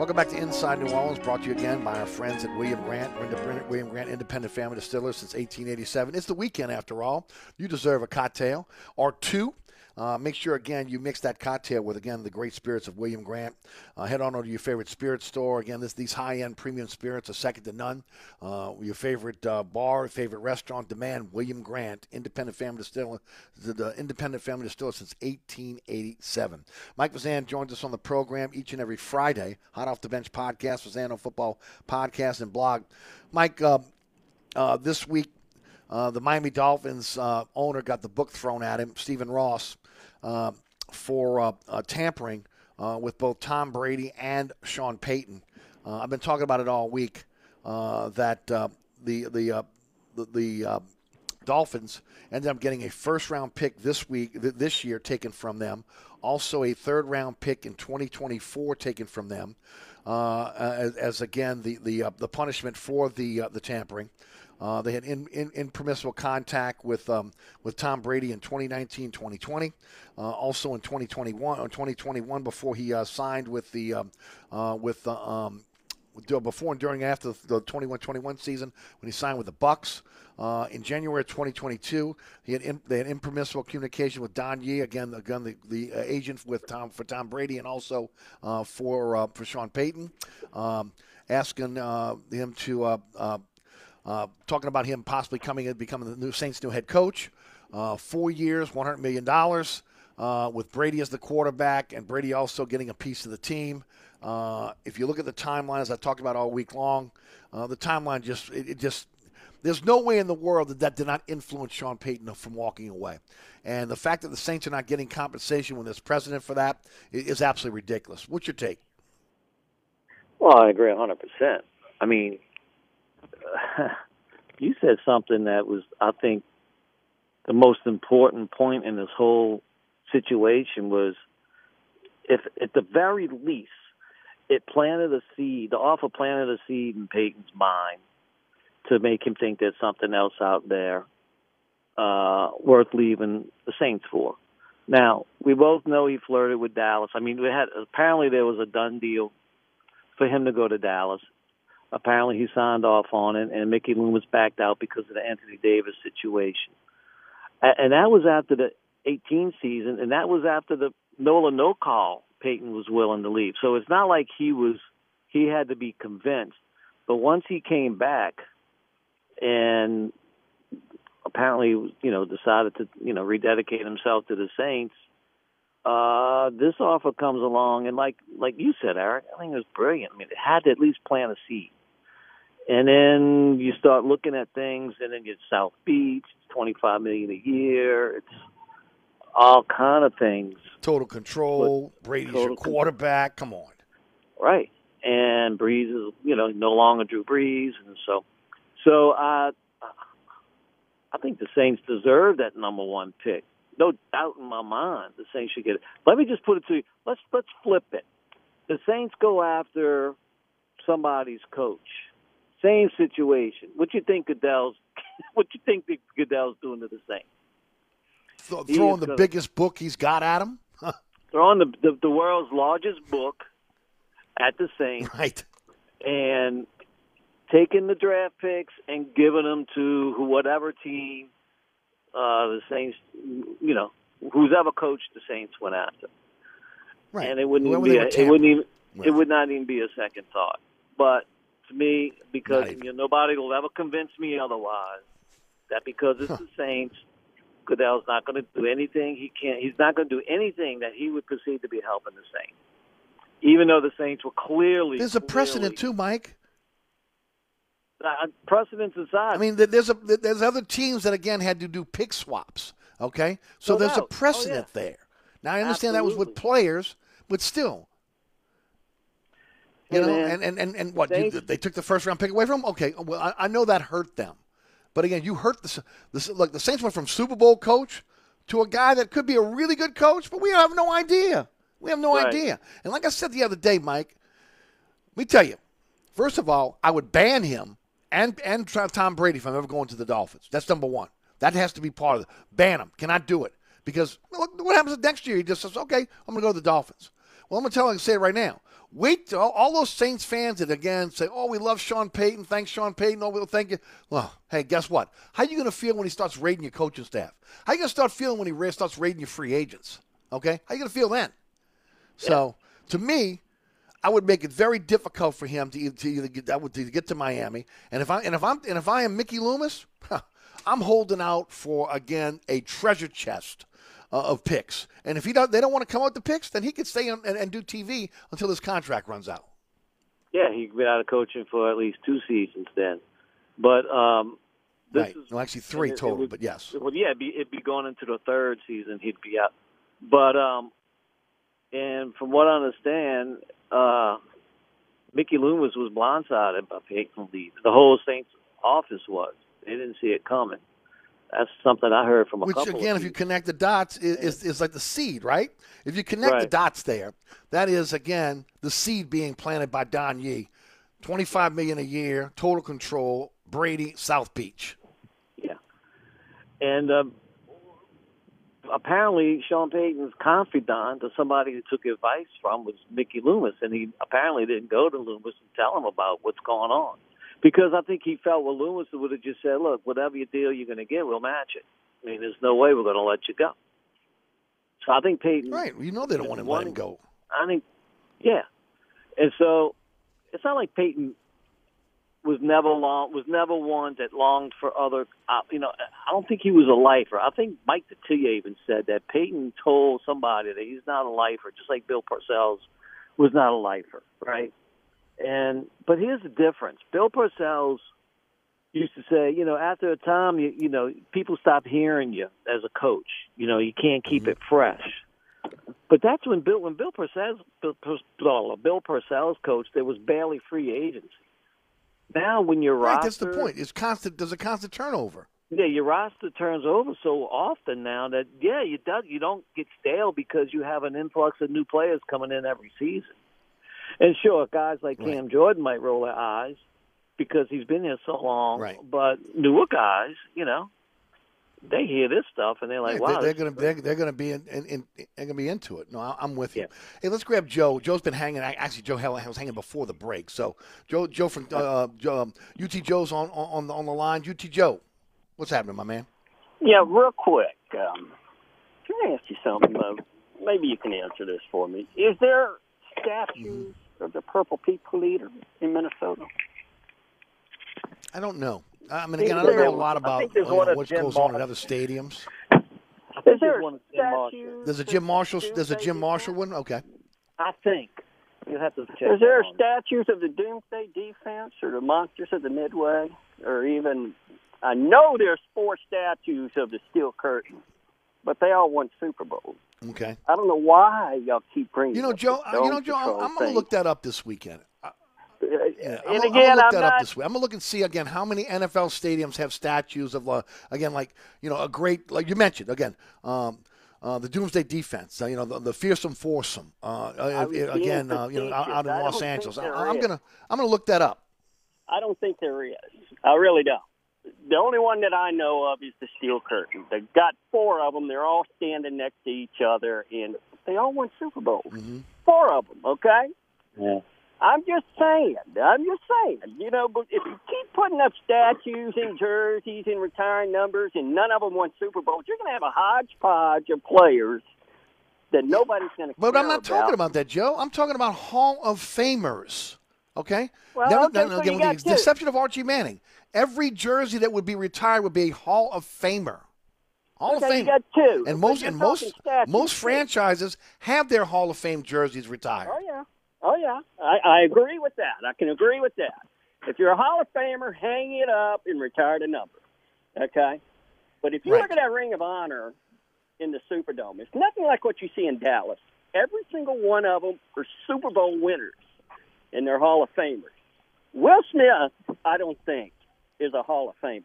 Welcome back to Inside New Orleans, brought to you again by our friends at William Grant, William Grant Independent Family Distiller since 1887. It's the weekend after all. You deserve a cocktail or two. Uh, make sure, again, you mix that cocktail with, again, the great spirits of William Grant. Uh, head on over to your favorite spirit store. Again, this, these high end premium spirits are second to none. Uh, your favorite uh, bar, favorite restaurant, demand William Grant, independent family distiller, the, the independent family distiller since 1887. Mike Vazan joins us on the program each and every Friday. Hot Off the Bench podcast, Vazano Football podcast and blog. Mike, uh, uh, this week, uh, the Miami Dolphins uh, owner got the book thrown at him, Stephen Ross, uh, for uh, uh, tampering uh, with both Tom Brady and Sean Payton. I've been talking about it all week that the the the, the Dolphins ended up getting a first round pick this week, this year, taken from them. Also, a third round pick in 2024 taken from them. Uh, as, as, again the the uh, the punishment for the uh, the tampering. Uh, they had in, in, impermissible contact with um, with Tom Brady in 2019, 2020, uh, also in 2021 or 2021 before he uh, signed with the um, uh, with the um, before and during and after the 21-21 season when he signed with the Bucks. Uh, in January of 2022, he had in, they had impermissible communication with Don Yee again, again the, the uh, agent with Tom for Tom Brady and also uh, for uh, for Sean Payton, um, asking him to uh, talking about him possibly coming and becoming the new Saints' new head coach. Uh, four years, $100 million, uh, with Brady as the quarterback, and Brady also getting a piece of the team. Uh, if you look at the timeline, as I talked about all week long, uh, the timeline just it, it, just there's no way in the world that that did not influence Sean Payton from walking away. And the fact that the Saints are not getting compensation when there's precedent for that is absolutely ridiculous. What's your take? Well, I agree 100%. I mean, you said something that was, I think, the most important point in this whole situation was if, at the very least, it planted a seed, the offer planted a seed in Payton's mind to make him think there's something else out there uh, worth leaving the Saints for. Now, we both know he flirted with Dallas. I mean, we had apparently there was a done deal for him to go to Dallas. Apparently he signed off on it, and Mickey Loomis backed out because of the Anthony Davis situation. And that was after the 18 season, and that was after the Nola no call. Payton was willing to leave, so it's not like he was he had to be convinced. But once he came back, and apparently, you know, decided to you know rededicate himself to the Saints, uh, this offer comes along, and like like you said, Eric, I think it was brilliant. I mean, it had to at least plant a seed. And then you start looking at things, and then you South Beach, twenty five million a year. It's all kind of things. Total control. But Brady's total your quarterback. Come on. Right. And Brees is, you know, no longer Drew Brees, and so, so I, I think the Saints deserve that number one pick. No doubt in my mind, the Saints should get it. Let me just put it to you. Let's let's flip it. The Saints go after somebody's coach. Same situation. What you think Goodell's? What you think Goodell's doing to the Saints? Th- throwing the gonna, biggest book he's got at him. throwing the, the the world's largest book at the Saints, right? And taking the draft picks and giving them to whatever team uh, the Saints, you know, who's ever coached the Saints went after. Right. And it wouldn't even be a, it wouldn't even it would not even be a second thought. But to me, because you know, nobody will ever convince me otherwise, that because it's huh. the Saints, Goodell's not going to do anything. He can't. He's not going to do anything that he would perceive to be helping the Saints, even though the Saints were clearly. There's a precedent too, Mike. Uh, precedents aside. I mean, there's a there's other teams that again had to do pick swaps. Okay, so no there's doubt. a precedent oh, yeah. there. Now I understand Absolutely. that was with players, but still, you hey, know, man, and, and, and, and what you, they took the first round pick away from. Okay, well I, I know that hurt them, but again, you hurt the, the like the Saints went from Super Bowl coach to a guy that could be a really good coach, but we have no idea. We have no right. idea. And like I said the other day, Mike, let me tell you. First of all, I would ban him and and Tom Brady from ever going to the Dolphins. That's number one. That has to be part of it. Ban him. Cannot do it because look, what happens next year? He just says, "Okay, I'm going to go to the Dolphins." Well, I'm going to tell you, say it right now. Wait, all, all those Saints fans that again say, "Oh, we love Sean Payton. Thanks, Sean Payton. Oh, we'll thank you." Well, hey, guess what? How are you going to feel when he starts raiding your coaching staff? How are you going to start feeling when he starts raiding your free agents? Okay, how are you going to feel then? So, to me, I would make it very difficult for him to, to either get to get to Miami. And if I and if I'm and if I am Mickey Loomis, huh, I'm holding out for again a treasure chest uh, of picks. And if he don't, they don't want to come out the picks, then he could stay and, and do TV until his contract runs out. Yeah, he could be out of coaching for at least two seasons then. But um, this right. is well, actually three it, total. It would, but yes. Well, yeah, it'd be, it'd be going into the third season. He'd be out. But um, and from what I understand, uh, Mickey Loomis was blindsided by Payton leave. The whole Saints office was. They didn't see it coming. That's something I heard from a Which couple. again, if you connect the dots, is, is, like the seed, right? If you connect right. the dots there, that is again the seed being planted by Don Yee. Twenty-five million a year, total control. Brady, South Beach. Yeah, and um, apparently Sean Payton's confidant or somebody who took advice from was Mickey Loomis, and he apparently didn't go to Loomis and tell him about what's going on because I think he felt well Loomis would have just said, "Look, whatever your deal you're going to get, we'll match it." I mean, there's no way we're going to let you go. So I think Payton. Right. You know they don't want him to let him go. I think, yeah, and so it's not like Payton was never long was never one that longed for other. Uh, you know, I don't think he was a lifer. I think Mike Detillier even said that Payton told somebody that he's not a lifer, just like Bill Parcells was not a lifer, right? And but here's the difference. Bill Parcells used to say, you know, after a time, you you know, people stop hearing you as a coach. You know, you can't keep Mm-hmm. it fresh. But that's when Bill when Bill Parcells Bill, Bill Parcells coach, there was barely free agency. Now, when your right, roster, that's the point. It's constant. There's a constant turnover. Yeah, your roster turns over so often now that yeah, you don't you don't get stale because you have an influx of new players coming in every season. And sure, guys like Right. Cam Jordan might roll their eyes because he's been here so long. Right. But newer guys, you know, they hear this stuff and they're like, Yeah, wow, they're, this going to they're, they're going to be in, in, in they're going to be into it. No, I- I'm with you. Hey, let's grab Joe. Joe's been hanging. Actually, Joe Hell was hanging before the break. So, Joe, Joe from uh, Joe, um, UT Joe's on on the on the line. UT Joe, what's happening, my man? Yeah, real quick. Um, can I ask you something? Uh, maybe you can answer this for me. Is there statues of the Purple People Eater in Minnesota? I don't know. I mean, Is again, I don't there- know a lot about you know, what Jim goes on at other stadiums. Is there a statue? There's a Jim Marshall. There's a Jim Marshall one. Okay. I think you have to check. Is there statues of the Doomsday Defense or the Monsters of the Midway, or even? I know there's four statues of the Steel Curtain, but they all won Super Bowls. Okay. I don't know why y'all keep bringing. You know, Joe. uh, You know, Joe. I'm, I'm going to look that up this weekend. I- Yeah, I'm, and I'm again, gonna look I'm that not- up this week. I'm gonna look and see again how many NFL stadiums have statues of uh, again like you know a great like you mentioned again um, uh, the Doomsday Defense. Uh, you know the, the fearsome foursome. Uh, uh, again, uh, you know out, in Los Angeles. I, I'm is. gonna I'm gonna look that up. I don't think there is. I really don't. The only one that I know of is the Steel Curtain. They've got four of them. They're all standing next to each other, and they all won Super Bowls. Mm-hmm. Four of them. Okay. Yeah. I'm just saying. I'm just saying. You know, but if you keep putting up statues and jerseys and retiring numbers, and none of them won Super Bowls, you're going to have a hodgepodge of players that nobody's going to. But I'm not talking about that, Joe. I'm talking about Hall of Famers. Okay. Well, Never- okay, no, so again, you got the two. exception of Archie Manning, every jersey that would be retired would be a Hall of Famer. Hall Okay, of you Fame. got two. And most and most most franchises have their Hall of Fame jerseys retired. Oh yeah, oh yeah. I, I agree with that. I can agree with that. If you're a Hall of Famer, hang it up and retire the number. Okay, but if you Right. look at that Ring of Honor in the Superdome, it's nothing like what you see in Dallas. Every single one of them are Super Bowl winners, and they're Hall of Famers. Will Smith, I don't think, is a Hall of Famer.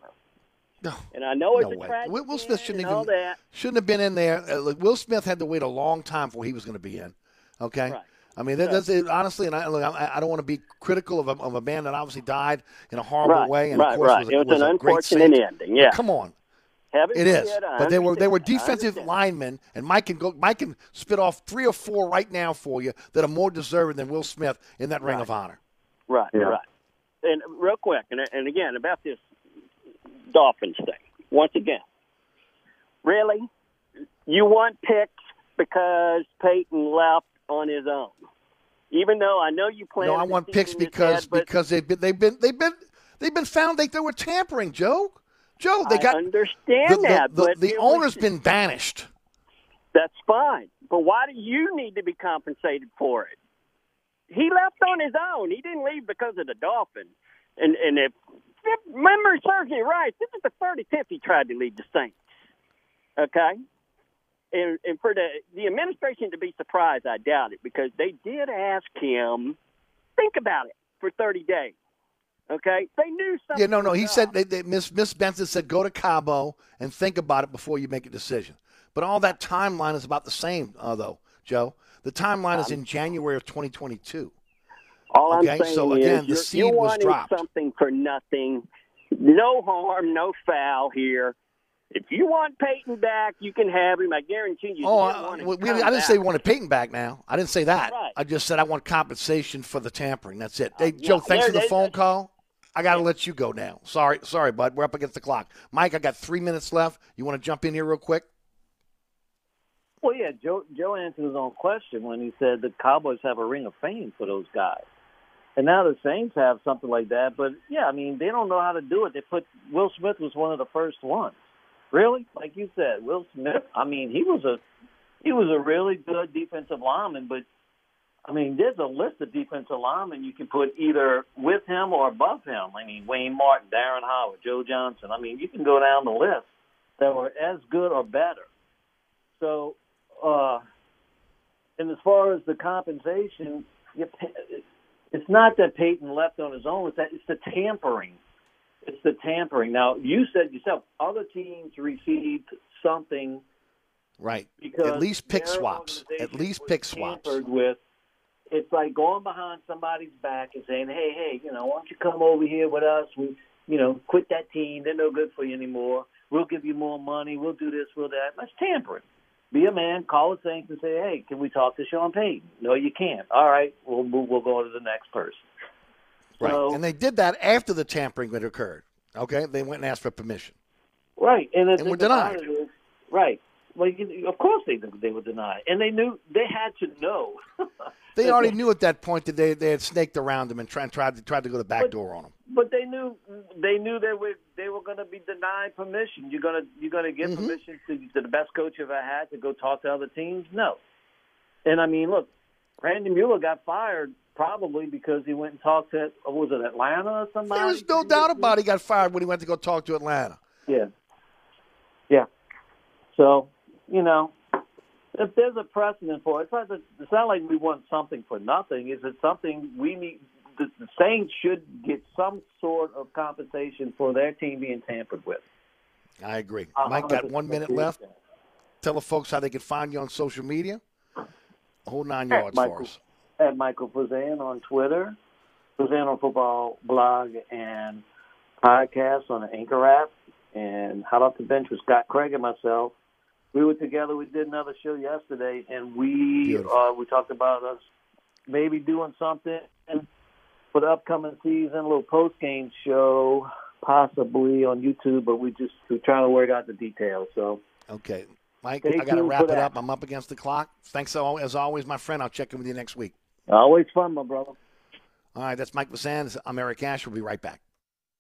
No. And I know it's No a way. tragic Will, Will Smith shouldn't even that. shouldn't have been in there. Uh, look, Will Smith had to wait a long time before he was going to be in. Okay. Right. I mean, that, that's it, honestly, and I, look, I, I don't want to be critical of a, of a man that obviously died in a horrible Right, way, and right, of course right. was, a, It was was an a great unfortunate saint. ending, yeah. Come on. Heaven It is, forbid, but they were they were defensive linemen, and Mike can go. Mike can spit off three or four right now for you that are more deserving than Will Smith in that Ring of Honor. Right, Yeah. right. And real quick, and, and again about this Dolphins thing. Once again, really, you want picks because Payton left on his own. Even though I know you plan. No, I want picks because because they've been they've been they've been they've been found they, they were tampering, Joe. Joe, they I got understand the, the- that, the, but the it was- owner's been banished. That's fine, but why do you need to be compensated for it? He left on his own. He didn't leave because of the Dolphins. And and if, if memory serves me right, this is the 35th he tried to leave the Saints. Okay, and and for the the administration to be surprised, I doubt it because they did ask him think about it for 30 days. Okay, they knew something. Yeah, no, no. He up. said they, they, Miss Miss Benson said go to Cabo and think about it before you make a decision. But all that timeline is about the same, uh, though, Joe. The timeline is in January of 2022. All Okay, I'm saying so again, is the you're, you're wanting dropped. something for nothing. No harm, no foul here. If you want Payton back, you can have him. I guarantee you. Oh, I, we, to we- come I didn't say we back. wanted Payton back now. I didn't say that. Right. I just said I want compensation for the tampering. That's it. Uh, hey, yeah, Joe, thanks for the phone call. I got to let you go now. Sorry, sorry, bud. We're up against the clock. Mike, I got three minutes left. You want to jump in here real quick? Well, yeah, Joe Joe answered his own question when he said the Cowboys have a ring of fame for those guys, and now the Saints have something like that. But yeah, I mean they don't know how to do it. They put Will Smith was one of the first ones. Really, like you said, Will Smith. I mean he was a he was a really good defensive lineman, but I mean there's a list of defensive linemen you can put either with him or above him. I mean Wayne Martin, Darren Howard, Joe Johnson. I mean you can go down the list that were as good or better. So, uh, and as far as the compensation, you, it's not that Payton left on his own. It's that it's the tampering. It's the tampering. Now, you said yourself, other teams received something Right. because At least pick swaps. At least pick swaps. with. It's like going behind somebody's back and saying, "Hey, hey, you know, why don't you come over here with us? We, you know, quit that team. They're no good for you anymore. we'll give you more money, we'll do this, we'll that. That's tampering. Be a man, call the Saints and say, hey, can we talk to Sean Payton? No, you can't. All right, we'll move, we'll go to the next person. Right. So- and they did that after the tampering had occurred. Okay, they went and asked for permission. Right, and, And were denied. is- right. Well, you, of course they they were denied, and they knew they had to know. They that already knew at that point that they, they had snaked around them and tried tried to tried to go the back But- door on them. But they knew they knew they were they were going to be denied permission. You're gonna you're gonna get Mm-hmm. permission to, to the best coach you've ever had to go talk to other teams? No. And I mean, look, Randy Mueller got fired probably because he went and talked to what was it Atlanta or somebody? There was no doubt about it. He got fired when he went to go talk to Atlanta. Yeah. Yeah. So, you know, if there's a precedent for it, it's not, it's not like we want something for nothing. Is it something we need? The, the Saints should get some sort of compensation for their team being tampered with. I agree. Mike got one minute left. Tell the folks how they can find you on social media. A whole nine At yards for Michael, us. at Michael Fazan on Twitter, Fazan on Football blog and podcast on the Anchor app, and Hot Off the Bench with Scott Craig and myself. We were together. We did another show yesterday, and we uh, we talked about us maybe doing something for the upcoming season, a little post game show, possibly on YouTube. But we just we're trying to work out the details. So Okay. Mike, Stay I got to wrap it up. I'm up against the clock. Thanks so- as always, my friend. I'll check in with you next week. always fun, my brother. All right, that's Mike Bazan. I'm Eric Ash. We'll be right back.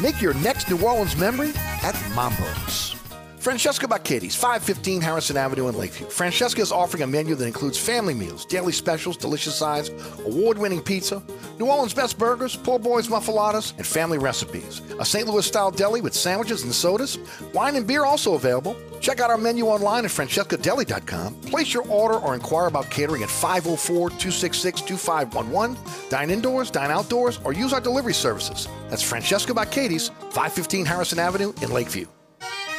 Make your next New Orleans memory at Mambo's. Francesca Katie's, 515 Harrison Avenue in Lakeview. Francesca is offering a menu that includes family meals, daily specials, delicious sides, award-winning pizza, New Orleans best burgers, poor boys muffulettas, and family recipes. A St. Louis-style deli with sandwiches and sodas. Wine and beer also available. Check out our menu online at francescadeli.com. Place your order or inquire about catering at 504-266-2511. Dine indoors, dine outdoors, or use our delivery services. That's Francesca by Katie's, 515 Harrison Avenue in Lakeview.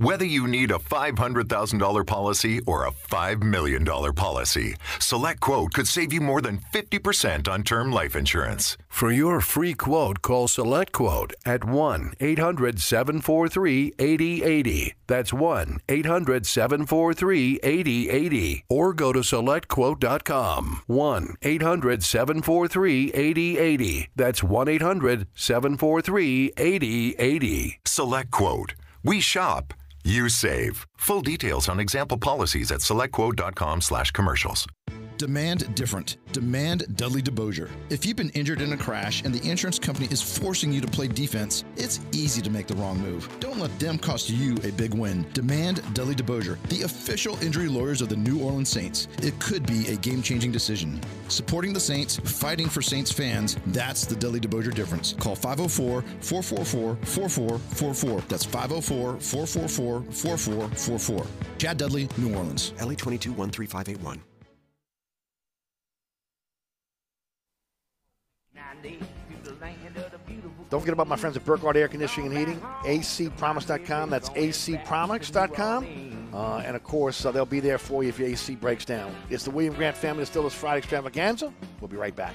Whether you need a $500,000 policy or a $5 million policy, SelectQuote could save you more than 50% on term life insurance. For your free quote, call SelectQuote at 1 800 743 8080. That's 1 800 743 8080. Or go to SelectQuote.com. 1 800 743 8080. That's 1 800 743 8080. SelectQuote. We shop. You save. Full details on example policies at selectquote.com slash commercials. Demand different. Demand Dudley DeBosier. If you've been injured in a crash and the insurance company is forcing you to play defense, it's easy to make the wrong move. Don't let them cost you a big win. Demand Dudley DeBosier, the official injury lawyers of the New Orleans Saints. It could be a game changing decision. Supporting the Saints, fighting for Saints fans, that's the Dudley DeBosier difference. Call 504 444 4444. That's 504 444 4444. Chad Dudley, New Orleans. LA 22 13581. Don't forget about my friends at Burkhardt Air Conditioning and Heating, acpromise.com. That's acpromise.com. Uh, and of course, uh, they'll be there for you if your AC breaks down. It's the William Grant Family Distillers Friday Extravaganza. We'll be right back.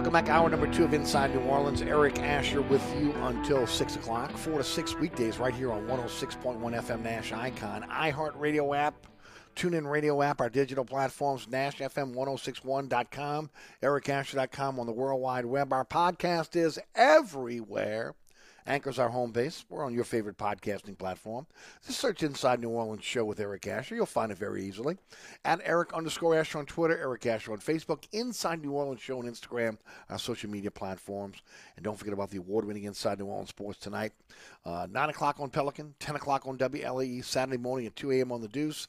Welcome back. Hour number two of Inside New Orleans. Eric Asher with you until 6 o'clock. Four to six weekdays right here on 106.1 FM Nash Icon, iHeartRadio app, TuneIn Radio app, our digital platforms, NashFM1061.com, EricAsher.com on the World Wide Web. Our podcast is everywhere. Anchor's our home base. We're on your favorite podcasting platform. Just search Inside New Orleans Show with Eric Asher. You'll find it very easily. At Eric underscore Asher on Twitter, Eric Asher on Facebook, Inside New Orleans Show on Instagram, our social media platforms. And don't forget about the award winning Inside New Orleans Sports tonight. Uh, 9 o'clock on Pelican, 10 o'clock on WLAE, Saturday morning at 2 a.m. on the Deuce.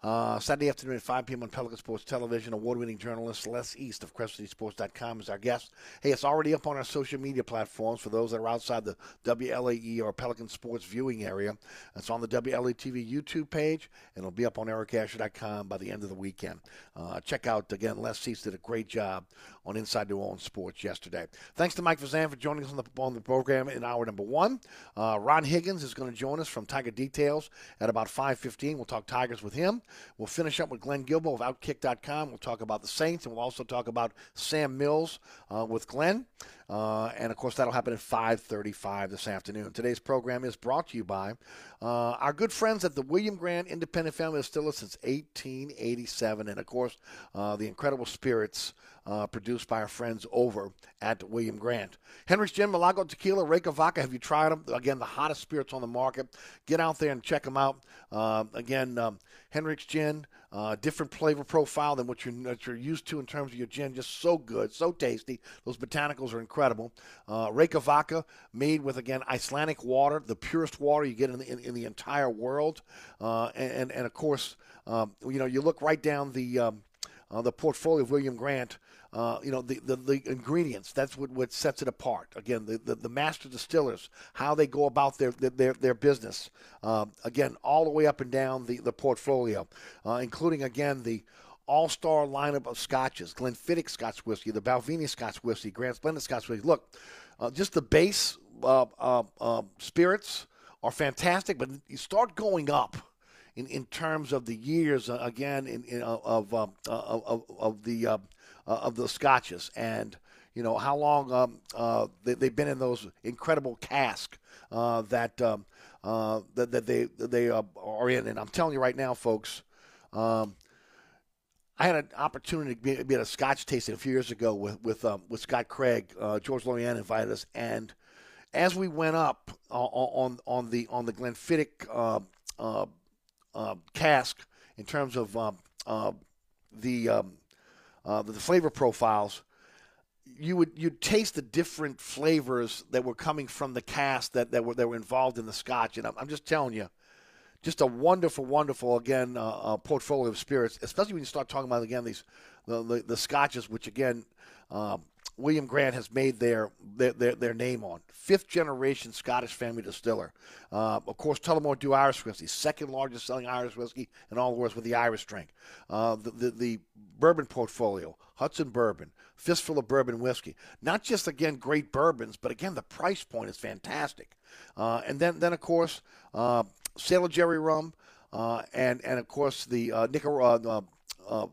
Uh, Saturday afternoon at 5 p.m. on Pelican Sports Television, award-winning journalist Les East of CrescentCitySports.com is our guest. Hey, it's already up on our social media platforms for those that are outside the WLAE or Pelican Sports viewing area. It's on the WLAE TV YouTube page, and it'll be up on EricAsher.com by the end of the weekend. Uh, check out, again, Les East did a great job on Inside New Orleans Sports yesterday. Thanks to Mike Vazan for joining us on the, on the program in hour number one. Uh, Ron Higgins is going to join us from Tiger Details at about 5.15. We'll talk Tigers with him. We'll finish up with Glenn Guilbeau of Outkick.com. We'll talk about the Saints, and we'll also talk about Sam Mills uh, with Glenn. Uh, and of course, that'll happen at 5:35 this afternoon. Today's program is brought to you by uh, our good friends at the William Grant Independent Family Distiller since 1887, and of course, uh, the incredible spirits uh, produced by our friends over at William Grant. Hendrick's Gin, Milagro Tequila, Reyka Vodka. Have you tried them? Again, the hottest spirits on the market. Get out there and check them out. Uh, again, um, Hendrick's Gin, uh, different flavor profile than what you're, what you're used to in terms of your gin. Just so good, so tasty. Those botanicals are incredible. Uh, Reyka Vodka, made with, again, Icelandic water, the purest water you get in the, in, in the entire world. Uh, and, and, and, of course, um, you know, you look right down the, um, uh, the portfolio of William Grant. Uh, you know the, the, the, ingredients that's what, what sets it apart. Again the, the, the master distillers how they go about their their, their business um, again all the way up and down the, the portfolio uh, including again the all-star lineup of scotches glenfiddich scotch whiskey the balvenie scotch whiskey grand splendid scotch whiskey look uh, just the base uh, uh, uh, spirits are fantastic but you start going up in, in terms of the years again in, in of, um, of, of the uh, of the scotches and you know how long um, uh, they, have been in those incredible casks uh, that, um, uh, that that they they uh, are in. And I'm telling you right now, folks, um, I had an opportunity to be, be, at a Scotch tasting a few years ago with with um, with Scott Craig. Uh, George Lorian invited us, and as we went up on on the on the Glenfiddich cask in terms of um, the um, uh, the, flavor profiles, you would you'd taste the different flavors that were coming from the cast that, that were that were involved in the scotch. And I'm, I'm just telling you, just a wonderful, wonderful again uh, uh, portfolio of spirits. Especially when you start talking about again these the the, the scotches, which again. Um, William Grant has made their, their, their, their, name on. Fifth generation Scottish family distiller. Uh, of course, Tullamore Dew Irish whiskey, second largest selling Irish whiskey in all the world with the Irish drink. Uh, the, the, the, bourbon portfolio, Hudson Bourbon, Fistful of Bourbon Whiskey. Not just, again, great bourbons, but again, the price point is fantastic. Uh, and then, then, of course, uh, Sailor Jerry rum, uh, and, and, of course, the uh, Nicar-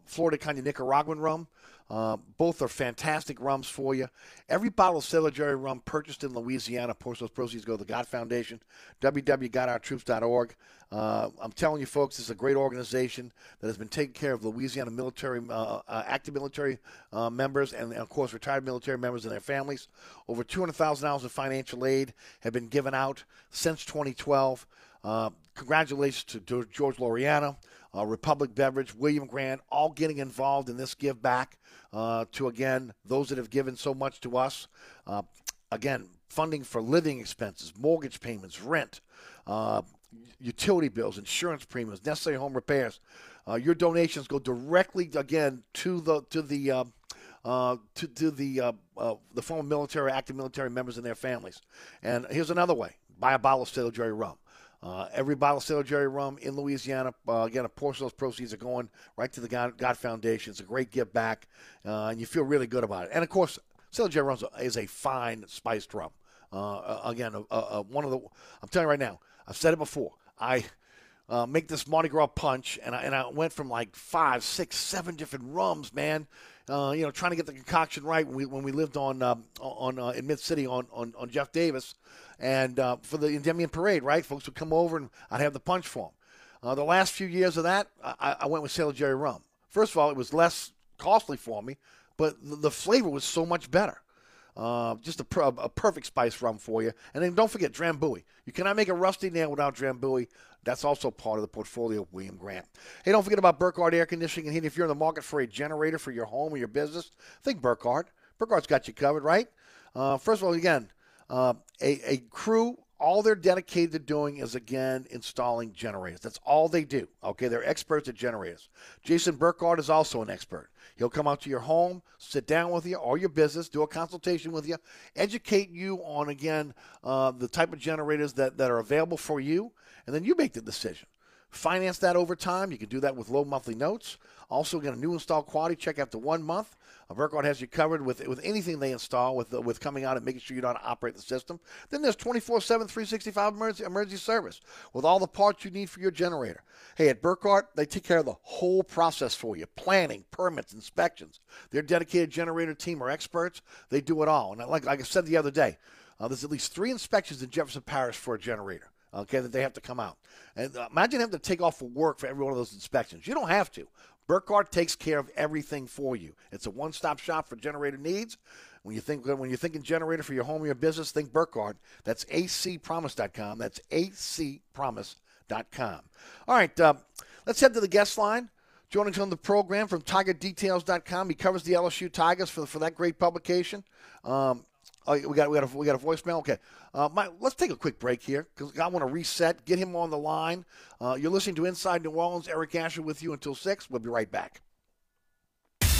Flor de Caña Nicaraguan rum. Uh, both are fantastic rums for you. Every bottle of Sailor Jerry rum purchased in Louisiana, of those proceeds go to the GOT Foundation, www.gotourtroops.org. Uh, I'm telling you, folks, this is a great organization that has been taking care of Louisiana military, uh, uh active military uh, members, and, and, of course, retired military members and their families. Over $200,000 in financial aid have been given out since 2012. Uh, congratulations to George Loriana uh, Republic Beverage, William Grant, all getting involved in this give back uh, to, again, those that have given so much to us. Uh, again, funding for living expenses, mortgage payments, rent, uh, utility bills, insurance premiums, necessary home repairs. Uh, your donations go directly, again, to the, to the, uh, uh, to, to the uh, uh, the former military, active military members and their families. And here's another way: buy a bottle of Sailor Jerry rum. Uh, every bottle Sailor Jerry rum in Louisiana, uh, again, a portion of those proceeds are going right to the God, GOT Foundation. It's a great give back, uh, and you feel really good about it. And of course, Sailor Jerry rum is a fine spiced rum. Uh, again, one of the, I'm telling you right now, I've said it before. I uh, make this Mardi Gras punch, and I, and I went from like five, six, seven different rums, man. Uh, you know, trying to get the concoction right when we when we lived on um, on uh, in Mid City on, on, on Jeff Davis, and uh, for the Endymion Parade, right? Folks would come over and I'd have the punch for them. Uh, the last few years of that, I, I went with Sailor Jerry rum. First of all, it was less costly for me, but the, the flavor was so much better. Uh, just a, a, perfect spice rum for you. And then don't forget Drambuie. You cannot make a rusty nail without Drambuie. That's also part of the portfolio of William Grant. Hey, don't forget about Burkhardt Air Conditioning and Heating. If you're in the market for a generator for your home or your business, think Burkhardt. Burkhardt's got you covered, right? Uh, first of all, again, uh, a, a crew all they're dedicated to doing is again installing generators. That's all they do. Okay, they're experts at generators. Jason Burkhardt is also an expert. He'll come out to your home, sit down with you or your business, do a consultation with you, educate you on again uh, the type of generators that, that are available for you, and then you make the decision. Finance that over time. You can do that with low monthly notes. Also, get a new install quality check after one month. Burkhardt has you covered with with anything they install, with with coming out and making sure you know how to operate the system. Then there's 24/7, 365 emergency, emergency service with all the parts you need for your generator. Hey, at Burkhardt, they take care of the whole process for you: planning, permits, inspections. Their dedicated generator team are experts. They do it all. And like like I said the other day, uh, there's at least three inspections in Jefferson Parish for a generator okay, that they have to come out. And uh, imagine having to take off for work for every one of those inspections. You don't have to. Burkhardt takes care of everything for you. It's a one-stop shop for generator needs. When you think when you're thinking generator for your home or your business, think Burkhardt. That's acpromise.com. That's acpromise.com. All right, uh, let's head to the guest line. Joining us on the program from TigerDetails.com. He covers the LSU Tigers for, for that great publication. Um, Oh, we got we got a, we got a voicemail. Okay, uh, my, let's take a quick break here because I want to reset, get him on the line. Uh, you're listening to Inside New Orleans. Eric Asher with you until six. We'll be right back.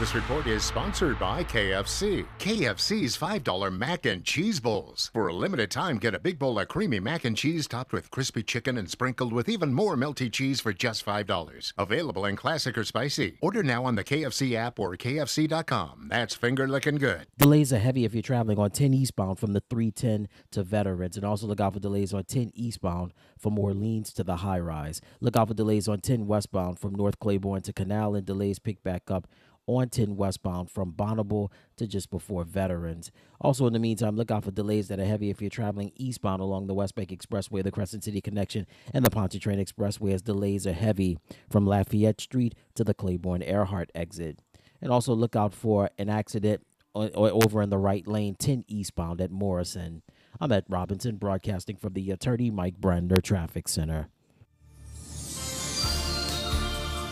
This report is sponsored by KFC. KFC's $5 mac and cheese bowls. For a limited time, get a big bowl of creamy mac and cheese topped with crispy chicken and sprinkled with even more melty cheese for just $5. Available in classic or spicy. Order now on the KFC app or KFC.com. That's finger licking good. Delays are heavy if you're traveling on 10 eastbound from the 310 to Veterans. And also look out for delays on 10 eastbound from Orleans to the high rise. Look out for delays on 10 westbound from North Claiborne to Canal and delays pick back up on 10 westbound from Bonnabel to just before Veterans. Also, in the meantime, look out for delays that are heavy if you're traveling eastbound along the West Bank Expressway, the Crescent City Connection, and the Pontchartrain Expressway, as delays are heavy from Lafayette Street to the Claiborne Earhart exit. And also look out for an accident over in the right lane, 10 eastbound at Morrison. I'm at Robinson, broadcasting from the Attorney Mike Brandner Traffic Center.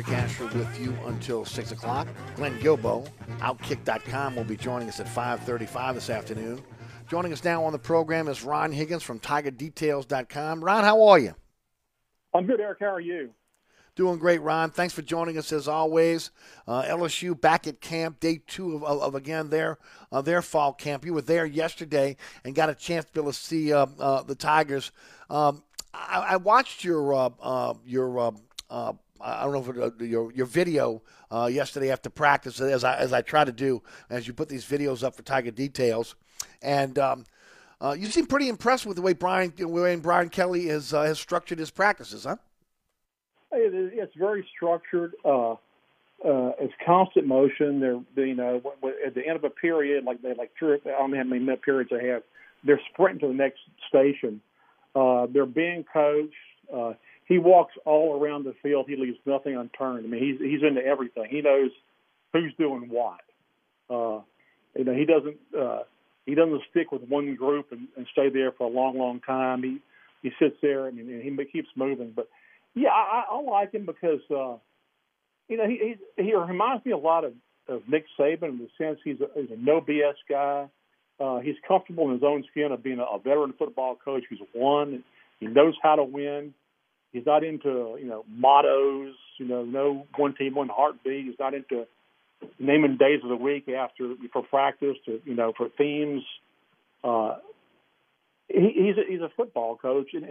Eric Asher with you until 6 o'clock. Glenn Guilbeau, Outkick.com, will be joining us at 5.35 this afternoon. Joining us now on the program is Ron Higgins from TigerDetails.com. Ron, how are you? I'm good, Eric. How are you? Doing great, Ron. Thanks for joining us as always. Uh, LSU back at camp, day two of, of, of again their uh, their fall camp. You were there yesterday and got a chance to be able to see uh, uh the Tigers. Um, I, I, watched your uh, uh, your I don't know if it, your your video yesterday after practice, as I as I try to do, as you put these videos up for Tiger Details, and. Um, uh, you seem pretty impressed with the way Brian, the way Brian Kelly has uh, has structured his practices, huh? It's very structured. Uh, uh, it's constant motion. They're, you know, at the end of a period, like they like I don't know how many minute periods they have. They're sprinting to the next station. Uh, they're being coached. He walks all around the field. He leaves nothing unturned. I mean, he's he's into everything. He knows who's doing what. Uh, you know, he doesn't uh, he doesn't stick with one group and, and stay there for a long, long time. He he sits there and, and he keeps moving. But yeah, I, I like him because uh, you know he he, he reminds me a lot of, of Nick Saban in the sense he's a, he's a no BS guy. Uh, he's comfortable in his own skin of being a, a veteran football coach who's won. He knows how to win. He's not into you know mottos. You know, no one team, one heartbeat. He's not into naming days of the week after for practice to you know for themes. Uh, he, he's a, he's a football coach, and,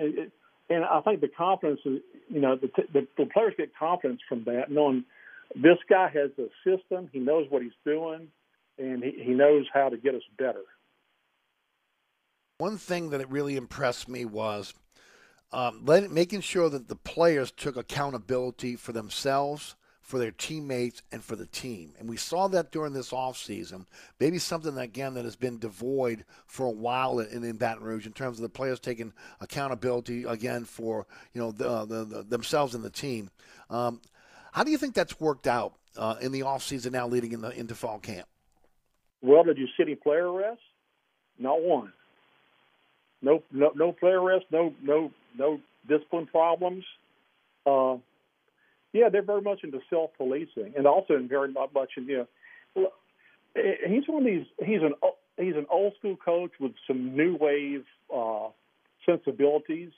and I think the confidence is, you know, the, the, the players get confidence from that, knowing this guy has a system, he knows what he's doing, and he, he knows how to get us better. One thing that really impressed me was um, making sure that the players took accountability for themselves for their teammates and for the team. And we saw that during this offseason. Maybe something, again, that has been devoid for a while in, in Baton Rouge in terms of the players taking accountability, again, for you know the, the, the themselves and the team. Um, how do you think that's worked out uh, in the offseason now leading in the, into fall camp? Well, did you see any player arrests? Not one. No, no, no player arrests. No, no, no discipline problems. Uh, yeah, they're very much into self-policing, and also in very much in you know, he's one of these. He's an he's an old school coach with some new wave uh, sensibilities.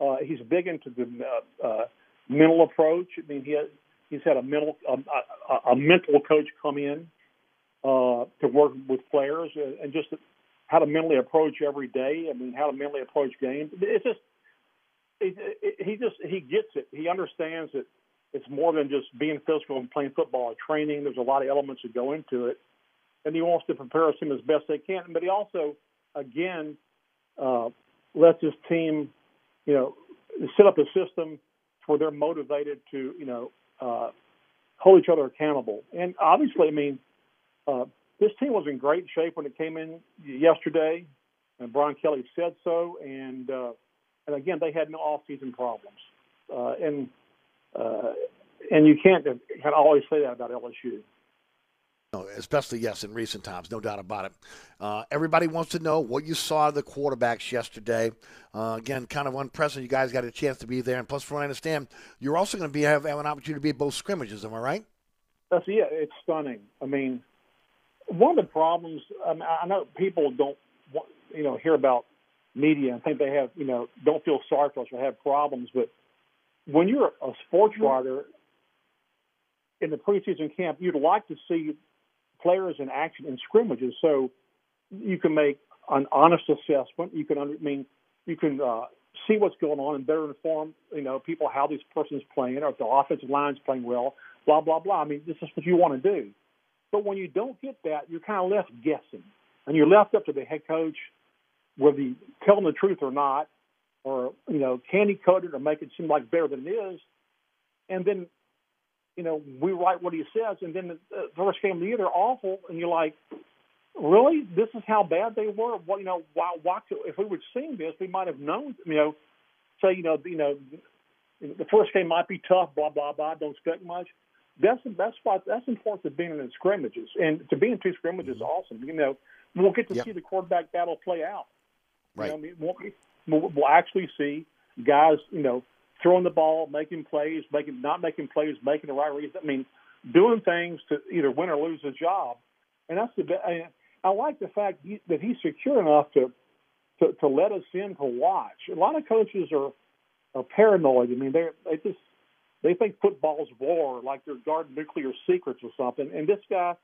Uh, he's big into the uh, uh, mental approach. I mean, he has, he's had a mental a, a, a mental coach come in uh, to work with players and just how to mentally approach every day. I mean, how to mentally approach games. It's just he just he gets it. He understands that it's more than just being physical and playing football. Training, there's a lot of elements that go into it, and he wants to prepare us as best they can. But he also, again, uh, lets his team, you know, set up a system where they're motivated to, you know, uh, hold each other accountable. And obviously, I mean, Uh, this team was in great shape when it came in yesterday, and Brian Kelly said so. And uh, and again, they had no off-season problems, uh, and uh, and you can't of always say that about LSU. No, especially yes, in recent times, no doubt about it. Uh, everybody wants to know what you saw of the quarterbacks yesterday. Uh, again, kind of unprecedented. You guys got a chance to be there, and plus, from what I understand, you're also going to be have, have an opportunity to be at both scrimmages. Am I right? That's yeah, it's stunning. I mean, one of the problems. I, mean, I know people don't, want, you know, hear about media and think they have, you know, don't feel sorry for us or have problems. But when you're a sports writer in the preseason camp, you'd like to see players in action in scrimmages, so you can make an honest assessment. You can, under, I mean, you can uh, see what's going on and better inform, you know, people how this person's playing or if the offensive line's playing well. Blah blah blah. I mean, this is what you want to do. But when you don't get that, you're kind of left guessing, and you're left up to the head coach whether you tell them the truth or not, or you know, candy coat it or make it seem like better than it is, and then you know we write what he says, and then the first game of the year they're awful, and you're like, really, this is how bad they were. What you know, why, why if we would seen this, we might have known. You know, say you know, you know, the first game might be tough, blah blah blah. Don't expect much. That's that's why that's important to being in scrimmages, and to be in two scrimmages is mm-hmm. awesome. You know, we'll get to Yep. see the quarterback battle play out. Right. You know, I mean, we'll, we'll, we'll actually see guys, you know, throwing the ball, making plays, making not making plays, making the right reason. I mean, doing things to either win or lose a job. And that's the. I, I like the fact he, that he's secure enough to, to to let us in to watch. A lot of coaches are are paranoid. I mean, they they just they think football's war, like they're guarding nuclear secrets or something. And this guy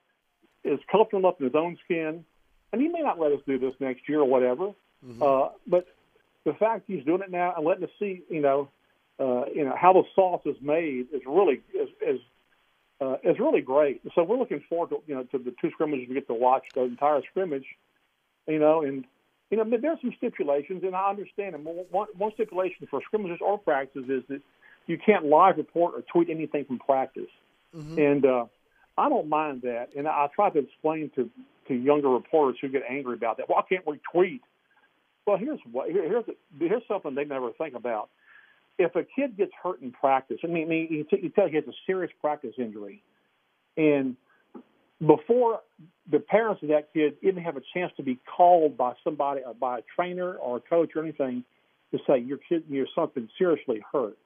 is comfortable enough in his own skin, and he may not let us do this next year or whatever. Uh, but the fact he's doing it now and letting us see, you know, uh, you know how the sauce is made is really is is, uh, is really great. So we're looking forward to you know to the two scrimmages we get to watch the entire scrimmage, you know, and you know there's some stipulations and I understand them. One, one stipulation for scrimmages or practices is that you can't live report or tweet anything from practice, and uh, I don't mind that. And I try to explain to to younger reporters who get angry about that. Why can't we tweet? Well, here's what here, here's here's something they never think about. If a kid gets hurt in practice, I mean, you, t- you tell he has a serious practice injury, and before the parents of that kid even have a chance to be called by somebody, or by a trainer or a coach or anything, to say your kid, your something seriously hurt.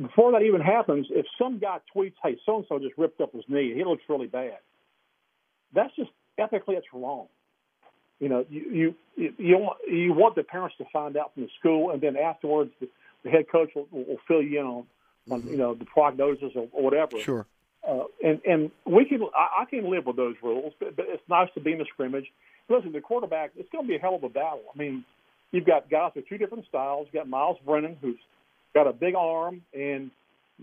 Before that even happens, if some guy tweets, "Hey, so and so just ripped up his knee. He looks really bad," that's just ethically it's wrong. You know, you you you want, you want the parents to find out from the school, and then afterwards, the, the head coach will, will fill you in on, on you know the prognosis or, or whatever. Sure. Uh, and and we can I, I can live with those rules, but, but it's nice to be in a scrimmage. Listen, the quarterback, it's going to be a hell of a battle. I mean, you've got guys with two different styles. You've got Myles Brennan, who's got a big arm and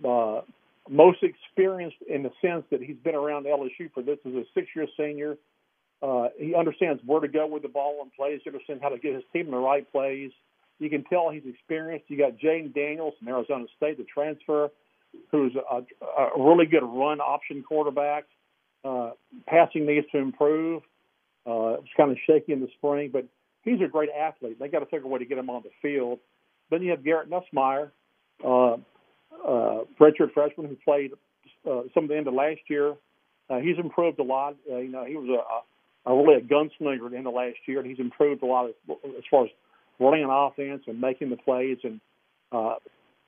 uh, most experienced in the sense that he's been around LSU for this is a six-year senior. Uh, he understands where to go with the ball and plays. He understands how to get his team in the right plays. You can tell he's experienced. You got Jayden Daniels from Arizona State, the transfer, who's a, a really good run option quarterback. Uh, passing needs to improve. Uh, it was kind of shaky in the spring, but he's a great athlete. They got to figure a way to get him on the field. Then you have Garrett Nussmeier, uh, uh, redshirt freshman who played uh, some of the end of last year. Uh, he's improved a lot. Uh, you know, he was a, a, a really a gunslinger at the last year, and he's improved a lot as, as far as running an offense and making the plays and uh,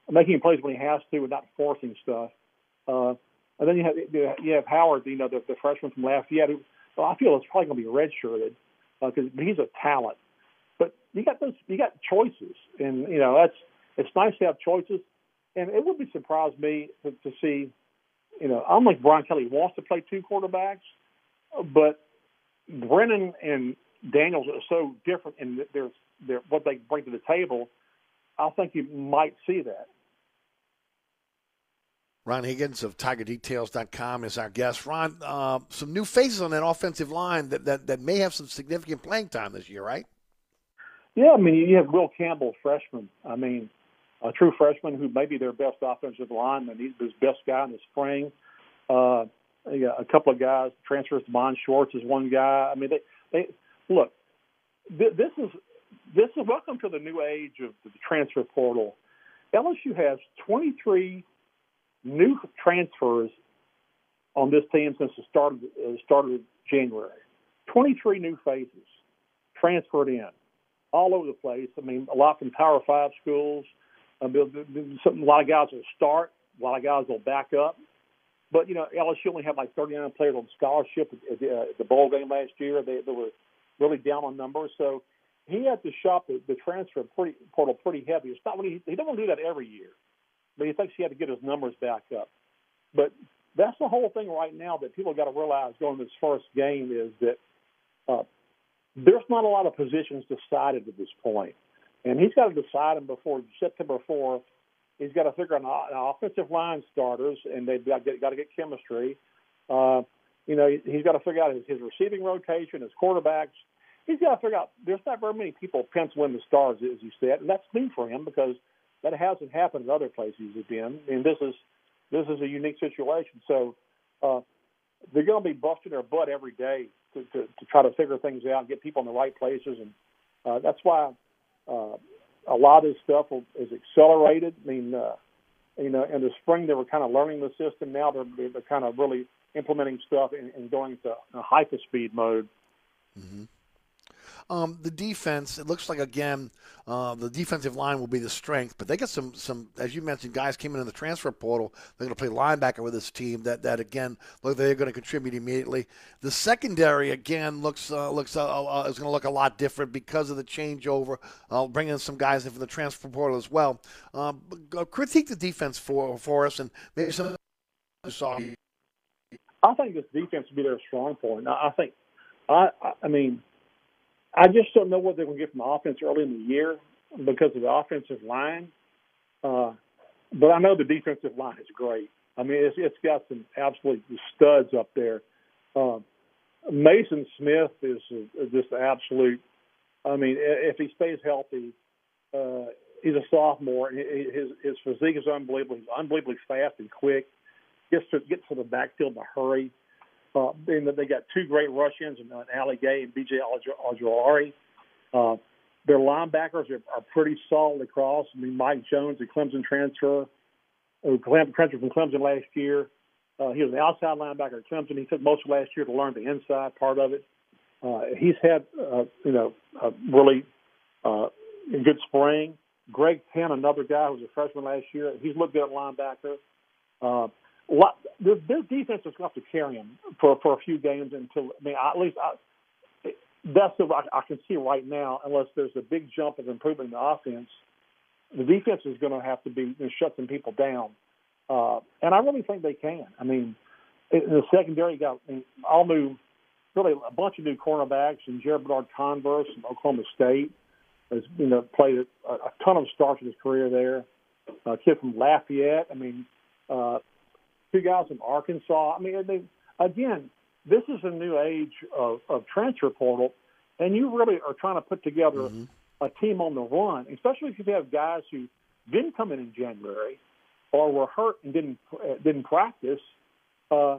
making plays when he has to and not forcing stuff. Uh, and then you have you have Howard, you know, the, the freshman from Lafayette. Who, well, I feel it's probably going to be redshirted because he's a talent. But you got those, you got choices, and you know that's it's nice to have choices. And it would be surprised me to, to see, you know, I don't think Brian Kelly wants to play two quarterbacks, but Brennan and Daniels are so different in their their what they bring to the table. I think you might see that. Ron Higgins of TigerDetails.com is our guest. Ron, uh, some new faces on that offensive line that, that, that may have some significant playing time this year, right? Yeah, I mean, you have Will Campbell, freshman. I mean, a true freshman who may be their best offensive lineman. He's his best guy in the spring. Uh, a couple of guys transfers. Tre'Mond Shorts is one guy. I mean, they they look. Th- this is this is welcome to the new age of the transfer portal. LSU has 23 new transfers on this team since the start of, uh, start of January. 23 new faces transferred in all over the place. I mean, a lot from Power Five schools. Some- a lot of guys will start, a lot of guys will back up. But you know, LSU only had like 39 players on scholarship at the, uh, the bowl game last year. They, they were really down on numbers, so he had to shop the, the transfer pretty, portal pretty heavy. It's not when he he doesn't do that every year, but he thinks he had to get his numbers back up. But that's the whole thing right now that people got to realize going to this first game is that uh, there's not a lot of positions decided at this point, and he's got to decide them before September 4th. He's got to figure out an, an offensive line starters, and they've got, got to get chemistry. Uh, you know, he's got to figure out his, his receiving rotation, his quarterbacks. He's got to figure out. There's not very many people penciling the stars, as you said, and that's new for him because that hasn't happened at other places he's been. And this is this is a unique situation. So uh, they're going to be busting their butt every day to, to, to try to figure things out, get people in the right places, and uh, that's why uh, a lot of this stuff is accelerated. I mean, uh, you know, in the spring they were kind of learning the system. Now they're they're kind of really implementing stuff and, and going to a hyper speed mode. Um, the defense, it looks like again, uh, the defensive line will be the strength, but they got some, some as you mentioned, guys came in in the transfer portal. They're going to play linebacker with this team. That that again, look, they're going to contribute immediately. The secondary again looks uh, looks uh, uh, is going to look a lot different because of the changeover. I'll bring in some guys in from the transfer portal as well. Um, uh, critique the defense for for us and maybe some. Sorry. I think this defense will be their strong point. I think, I- I mean, I just don't know what they're going to get from the offense early in the year because of the offensive line. Uh, but I know the defensive line is great. I mean, it's, it's got some absolute studs up there. Um, Maason Smith is uh, just absolute. I mean, if he stays healthy, uh, he's a sophomore. His his physique is unbelievable. He's unbelievably fast and quick. Gets to gets to the backfield in a hurry. Uh, and they got two great Russians, and uh, Ali Gaye and B.J. Ojulari. Uh, their linebackers are, are pretty solid across. I mean, Mike Jones, the Clemson transfer, who Clem- transfer from Clemson last year. Uh, he was an outside linebacker at Clemson. He took most of last year to learn the inside part of it. Uh, he's had, uh, you know, a really uh, good spring. Greg Penn, another guy who was a freshman last year, he's looked good at linebacker. Uh, their, their defense is going to have to carry them for for a few games until. I mean, at least I, that's the I, I can see right now. Unless there's a big jump of improvement in the offense, the defense is going to have to be you know, shut people down. Uh, and I really think they can. I mean, in the secondary, got I mean, all new, really a bunch of new cornerbacks, and Jared Bernard Converse from Oklahoma State has you know played a, a ton of starts in his career there. A kid from Lafayette. I mean, uh, two guys from Arkansas. I mean, they, again, this is a new age of, of transfer portal, and you really are trying to put together a team on the run, especially if you have guys who didn't come in in January or were hurt and didn't uh, didn't practice. Uh,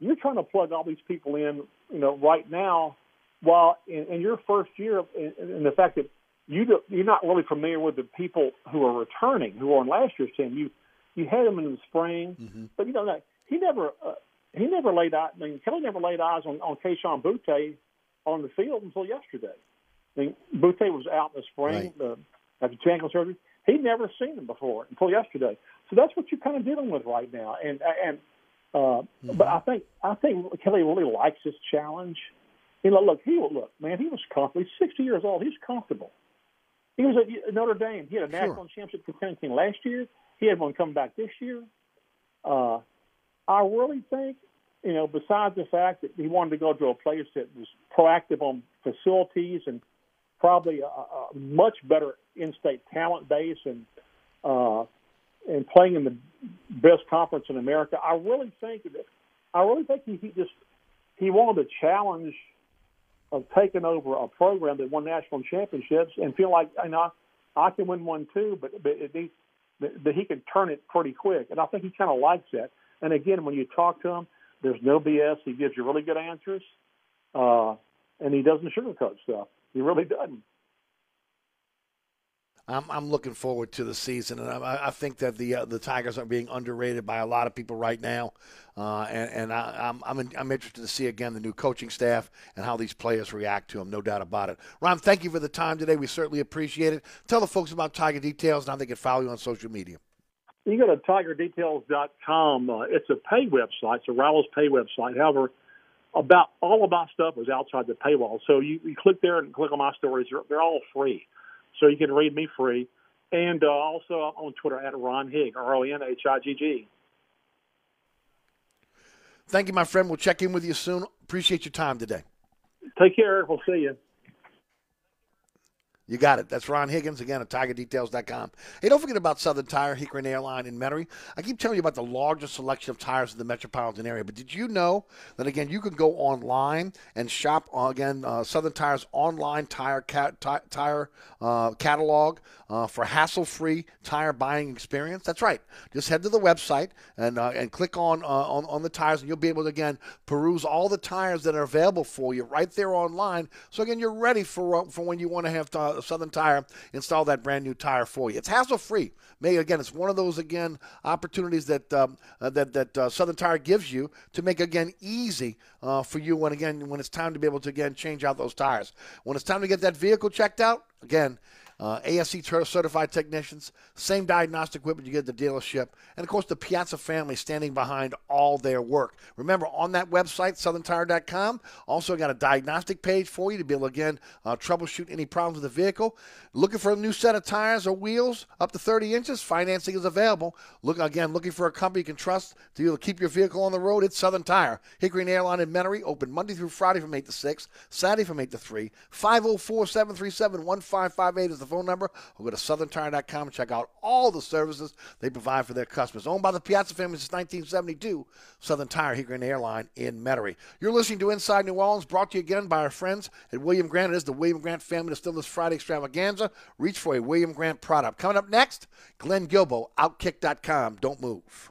you're trying to plug all these people in, you know, right now, while in, in your first year, in, in the fact that you do, you're not really familiar with the people who are returning, who are on last year's team. You you had them in the spring, but you know that he never uh, he never laid eyes. I mean, Kelly never laid eyes on on Kayshon Boutte on the field until yesterday. I mean, Boutte was out in the spring uh, after two ankle surgery. He'd never seen him before until yesterday. So that's what you're kind of dealing with right now. And and uh, but I think I think Kelly really likes this challenge. You know, look, he look, man, he was comfortable. He's 60 years old. He's comfortable. He was at Notre Dame. He had a national championship contending team last year. He had one come back this year. Uh, I really think, you know, besides the fact that he wanted to go to a place that was proactive on facilities and probably a, a much better in-state talent base and uh, and playing in the best conference in America, I really think that I really think he, he just he wanted a challenge of taking over a program that won national championships and feel like you know I can win one too, but but it needs that that he can turn it pretty quick, and I think he kind of likes that. And again, when you talk to him, There's no BS. He gives you really good answers, uh, and he doesn't sugarcoat stuff. He really doesn't. I'm, I'm looking forward to the season, and I, I think that the uh, the Tigers are being underrated by a lot of people right now, uh, and, and I, I'm I'm, in, I'm interested to see again the new coaching staff and how these players react to them. No doubt about it. Ron, thank you for the time today. We certainly appreciate it. Tell the folks about Tiger Details and how they can follow you on social media. You go to tigerdetails.com. Uh, it's a pay website. It's a Rallis pay website. However, about all of my stuff is outside the paywall. So you, you click there and click on my stories. They're, they're all free. So you can read me free. And uh, also on Twitter at Ron Higg, R O N H I G G. Thank you, my friend. We'll check in with you soon. Appreciate your time today. Take care. We'll see you. You got it. That's Ron Higgins again at TigerDetails.com. Hey, don't forget about Southern Tire, Hickory Airline in Metairie. I keep telling you about the largest selection of tires in the metropolitan area, but did you know that again you can go online and shop uh, again uh, Southern Tire's online tire cat, ti- tire uh, catalog uh, for hassle-free tire buying experience? That's right. Just head to the website and uh, and click on, uh, on on the tires, and you'll be able to again peruse all the tires that are available for you right there online. So again, you're ready for for when you want to have Southern Tire install that brand new tire for you. It's hassle free. Again, it's one of those again opportunities that um, uh, that that uh, Southern Tire gives you to make again easy uh, for you when again when it's time to be able to again change out those tires. When it's time to get that vehicle checked out, again. Uh, ASE certified technicians, same diagnostic equipment you get at the dealership, and of course the Piazza family standing behind all their work. Remember, on that website, southerntire.com, also got a diagnostic page for you to be able to again uh, troubleshoot any problems with the vehicle. Looking for a new set of tires or wheels up to 30 inches? Financing is available. Look again, looking for a company you can trust to be able to keep your vehicle on the road? It's Southern Tire. Hickory and Airline in Metairie, open Monday through Friday from 8 to 6, Saturday from 8 to 3. 504 737 1558 is the phone number. Or go to southerntire.com and check out all the services they provide for their customers. Owned by the Piazza family since 1972, Southern Tire, Hickory and Airline in Metairie. You're listening to Inside New Orleans, brought to you again by our friends at William Grant. It is the William Grant family that's still this Friday extravaganza. Reach for a William Grant product. Coming up next, Glenn Guilbeau, Outkick.com. Don't move.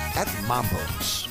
at Mambo's.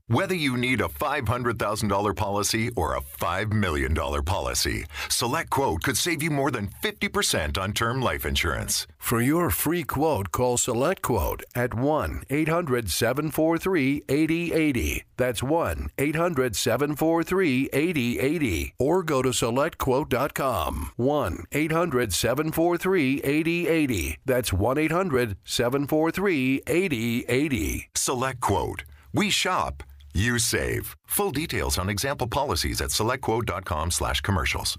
Whether you need a $500,000 policy or a $5 million policy, Select Quote could save you more than 50% on term life insurance. For your free quote, call Select Quote at 1 800 743 8080. That's 1 800 743 8080. Or go to SelectQuote.com. 1 800 743 8080. That's 1 800 743 8080. Select Quote. We shop, you save. Full details on example policies at selectquote.com slash commercials.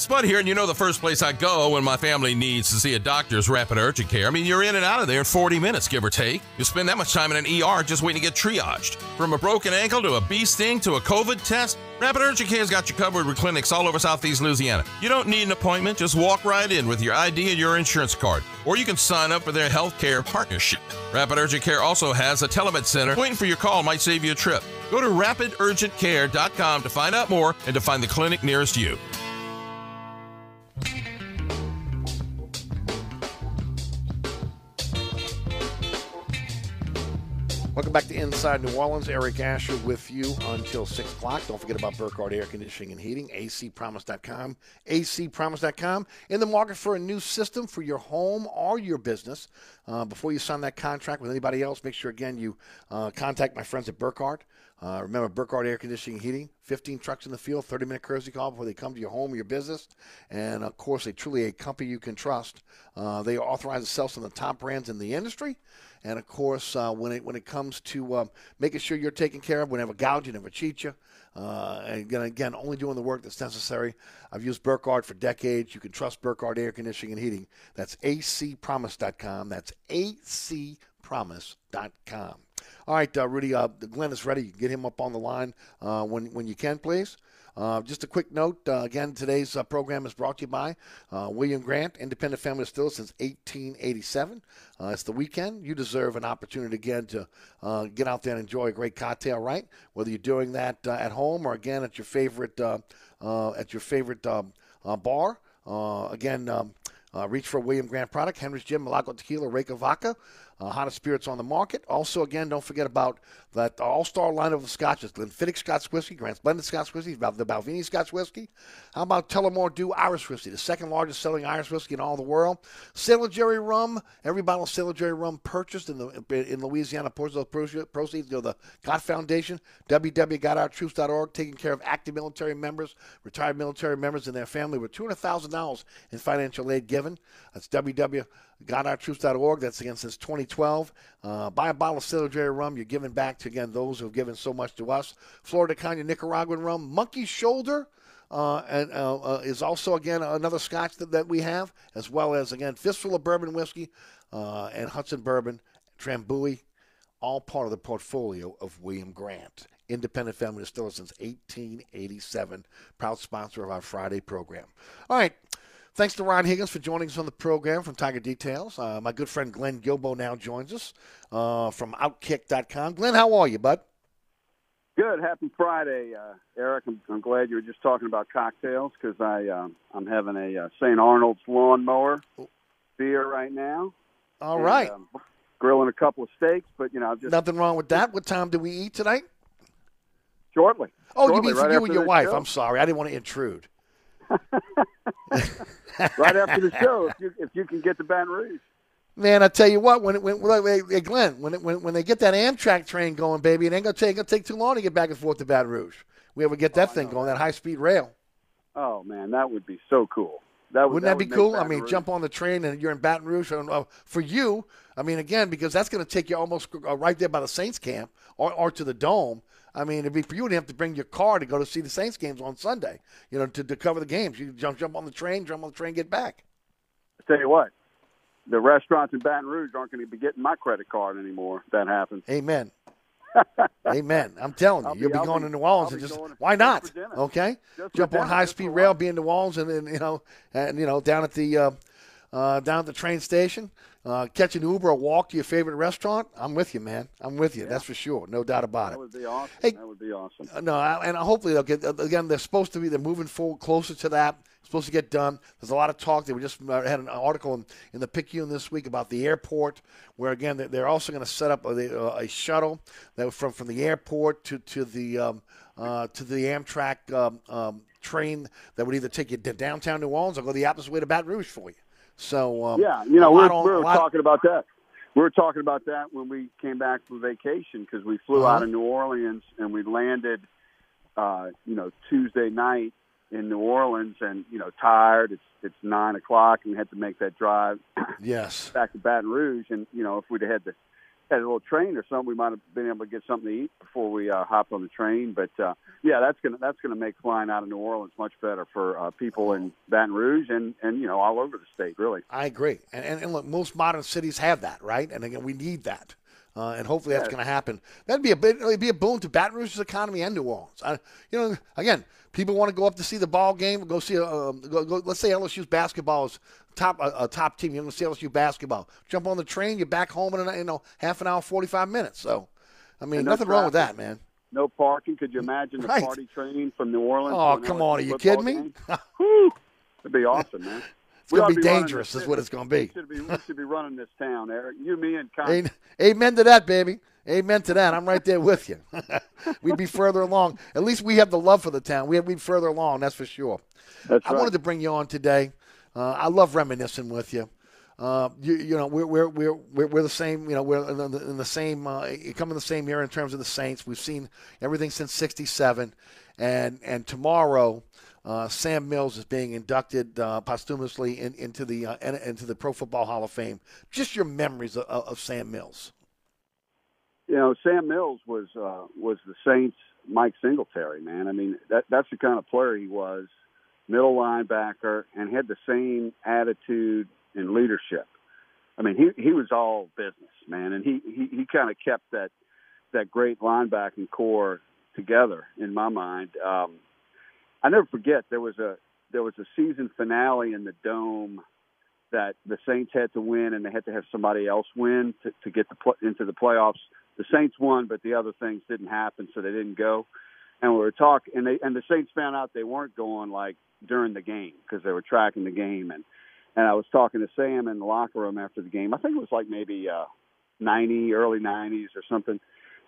Spud here, and you know the first place I go when my family needs to see a doctor is Rapid Urgent Care. I mean, you're in and out of there in 40 minutes, give or take. You spend that much time in an ER just waiting to get triaged. From a broken ankle to a bee sting to a COVID test, Rapid Urgent Care's got you covered with clinics all over Southeast Louisiana. You don't need an appointment, just walk right in with your ID and your insurance card. Or you can sign up for their healthcare partnership. Rapid Urgent Care also has a telemed center. Waiting for your call might save you a trip. Go to rapidurgentcare.com to find out more and to find the clinic nearest you. Welcome back to Inside New Orleans. Eric Asher with you until 6 o'clock. Don't forget about Burkhardt Air Conditioning and Heating, acpromise.com. acpromise.com. In the market for a new system for your home or your business. Uh, before you sign that contract with anybody else, make sure, again, you uh, contact my friends at Burkhardt. Uh, remember, Burkhardt Air Conditioning and Heating, 15 trucks in the field, 30 minute courtesy call before they come to your home or your business. And of course, they truly a company you can trust. Uh, they are authorized to sell some of the top brands in the industry. And of course, uh, when it when it comes to um, making sure you're taken care of, we never gouge you, never cheat you. Uh, and again, again, only doing the work that's necessary. I've used Burkhardt for decades. You can trust Burkhardt Air Conditioning and Heating. That's acpromise.com. That's acpromise.com. All right, uh, Rudy, uh, Glenn is ready. Get him up on the line uh, when, when you can, please. Uh, just a quick note uh, again, today's uh, program is brought to you by uh, William Grant, independent family still since 1887. Uh, it's the weekend. You deserve an opportunity again to uh, get out there and enjoy a great cocktail, right? Whether you're doing that at home or again at your favorite at your favorite um, bar. again, um, reach for William Grant product: Hendrick's Gin, Milagro Tequila, Reyka Vodka uh, hottest spirits on the market. Also, again, don't forget about that all-star line of scotches: Glenfiddich Scotch Whiskey, Grant's Blended Scotch Whiskey, the Balvenie Scotch Whiskey. How about Tullamore Dew Irish Whiskey, the second largest selling Irish whiskey in all the world? Sailor Jerry Rum. Every bottle of Sailor Jerry Rum purchased in the in Louisiana those proceeds go to the GOT Foundation. www.gotourtroops.org, taking care of active military members, retired military members, and their family with two hundred thousand dollars in financial aid given. That's www GotOurTroops.org. That's again since 2012. Uh, buy a bottle of Jerry rum. You're giving back to again those who have given so much to us. Flor de Caña Nicaraguan rum. Monkey Shoulder. Uh, and uh, uh, is also again another Scotch that, that we have, as well as again fistful of bourbon whiskey uh, and Hudson bourbon, Drambuie, all part of the portfolio of William Grant, independent family distiller since 1887, proud sponsor of our Friday program. All right. Thanks to Ron Higgins for joining us on the program from Tiger Details. Uh, my good friend Glenn Guilbeau now joins us uh, from Outkick.com. Glenn, how are you, bud? Good. Happy Friday, uh, Eric. I'm, I'm, glad you were just talking about cocktails because I uh, I'm having a uh, St. Arnold's lawnmower beer right now. All and, right. Um, grilling a couple of steaks, but you know, just nothing wrong with that. What time do we eat tonight? Shortly. Oh, Shortly, you mean for right you and your wife? Show. I'm sorry, I didn't want to intrude. right after the show, if you if you can get to Baton Rouge. Man, I tell you what, when when, when hey, Glenn, when, when when they get that Amtrak train going, baby, it ain't gonna take gonna take too long to get back and forth to Baton Rouge. We ever get that oh, thing going, that high speed rail. Oh man, that would be so cool. That would, Wouldn't that, that be cool? I mean, Rouge. jump on the train and you're in Baton Rouge. And, uh, for you, I mean, again, because that's going to take you almost uh, right there by the Saints camp or, or to the dome. I mean, it'd be for you to have to bring your car to go to see the Saints games on Sunday. You know, to, to cover the games. You jump jump on the train, jump on the train, get back. I tell you what, the restaurants in Baton Rouge aren't going to be getting my credit card anymore. If that happens. Amen. Amen. I'm telling you, be- you'll be I'll going be- to New Orleans and just why not? Okay, Just jump on high speed rail, be in New Orleans, and then you know, and you know, down at the uh, uh, down at the train station, uh, catch an Uber or walk to your favorite restaurant. I'm with you, man. I'm with you. That's for sure. No doubt about That it. would be awesome. Hey- that would be awesome. Uh, No, and hopefully they'll get again. They're supposed to be. They're moving forward closer to that. Supposed to get done. There's a lot of talk. They were just uh, had an article in, in the Picayune this week about the airport, where again they're- they're also going to set up a, a shuttle that from from the airport to to the um, uh, to the Amtrak um, um, train that would either take you to downtown New Orleans or go the opposite way to Baton Rouge for you. So um, yeah, you know, a we lot were, were talking about that. We were talking about that when we came back from vacation because we flew Uh-huh. out of New Orleans and we landed, uh, you know, Tuesday night in New Orleans and you know tired. It's it's nine o'clock and we had to make that drive Yes. back to Baton Rouge. And you know, if we'd had the had a little train or something, we might have been able to get something to eat before we uh, hopped on the train. But uh, yeah, that's gonna that's gonna make flying out of New Orleans much better for uh, people in Baton Rouge and and you know all over the state, really. I agree. And, and, and look, most modern cities have that, right? And again, we need that. Uh, and hopefully that's Yeah. going to happen. That'd be a bit, it'd be a boon to Baton Rouge's economy and New Orleans. I, you know, again, people want to go up to see the ball game, go see, a, um, go, go, let's say LSU's basketball is top a, a top team. You're going to see LSU basketball. Jump on the train, you're back home in, you know, half an hour, 45 minutes. So, I mean, no nothing wrong with that, man. No parking. Could you imagine the Right. party train from New Orleans? Oh, come LSU on. Are you kidding me? It'd be awesome, man. It's going to be running dangerous, is what it's going to be. We should be, we should be running this town, Eric. You, me, and Con. Amen, amen to that, baby. Amen to that. I'm right there with you. We'd be further along. At least we have the love for the town. We have, we'd be further along, that's for sure. That's I right. wanted to bring you on today. Uh, I love reminiscing with you. Uh, you, you know, we're, we're, we're, we're, the same, you know, we're in the, in the same, uh, come in the same year in terms of the Saints. We've seen everything since 67. And, and tomorrow, uh, Sam Mills is being inducted uh, posthumously in, into, the, uh, into the Pro Football Hall of Fame. Just your memories of, of Sam Mills. you know, Sam Mills was uh, was the Saints' Mike Singletary, man. I mean, that that's the kind of player he was, middle linebacker, and had the same attitude and leadership. I mean, he he was all business, man, and he he, he kind of kept that that great linebacking corps together in my mind. Um, I never forget there was a there was a season finale in the dome that the Saints had to win, and they had to have somebody else win to, to get the pl- into the playoffs. The Saints won, but the other things didn't happen, so they didn't go. And we were talking, and they and the Saints found out they weren't going like during the game because they were tracking the game. And and I was talking to Sam in the locker room after the game. I think it was like maybe uh, 90, early 90s or something,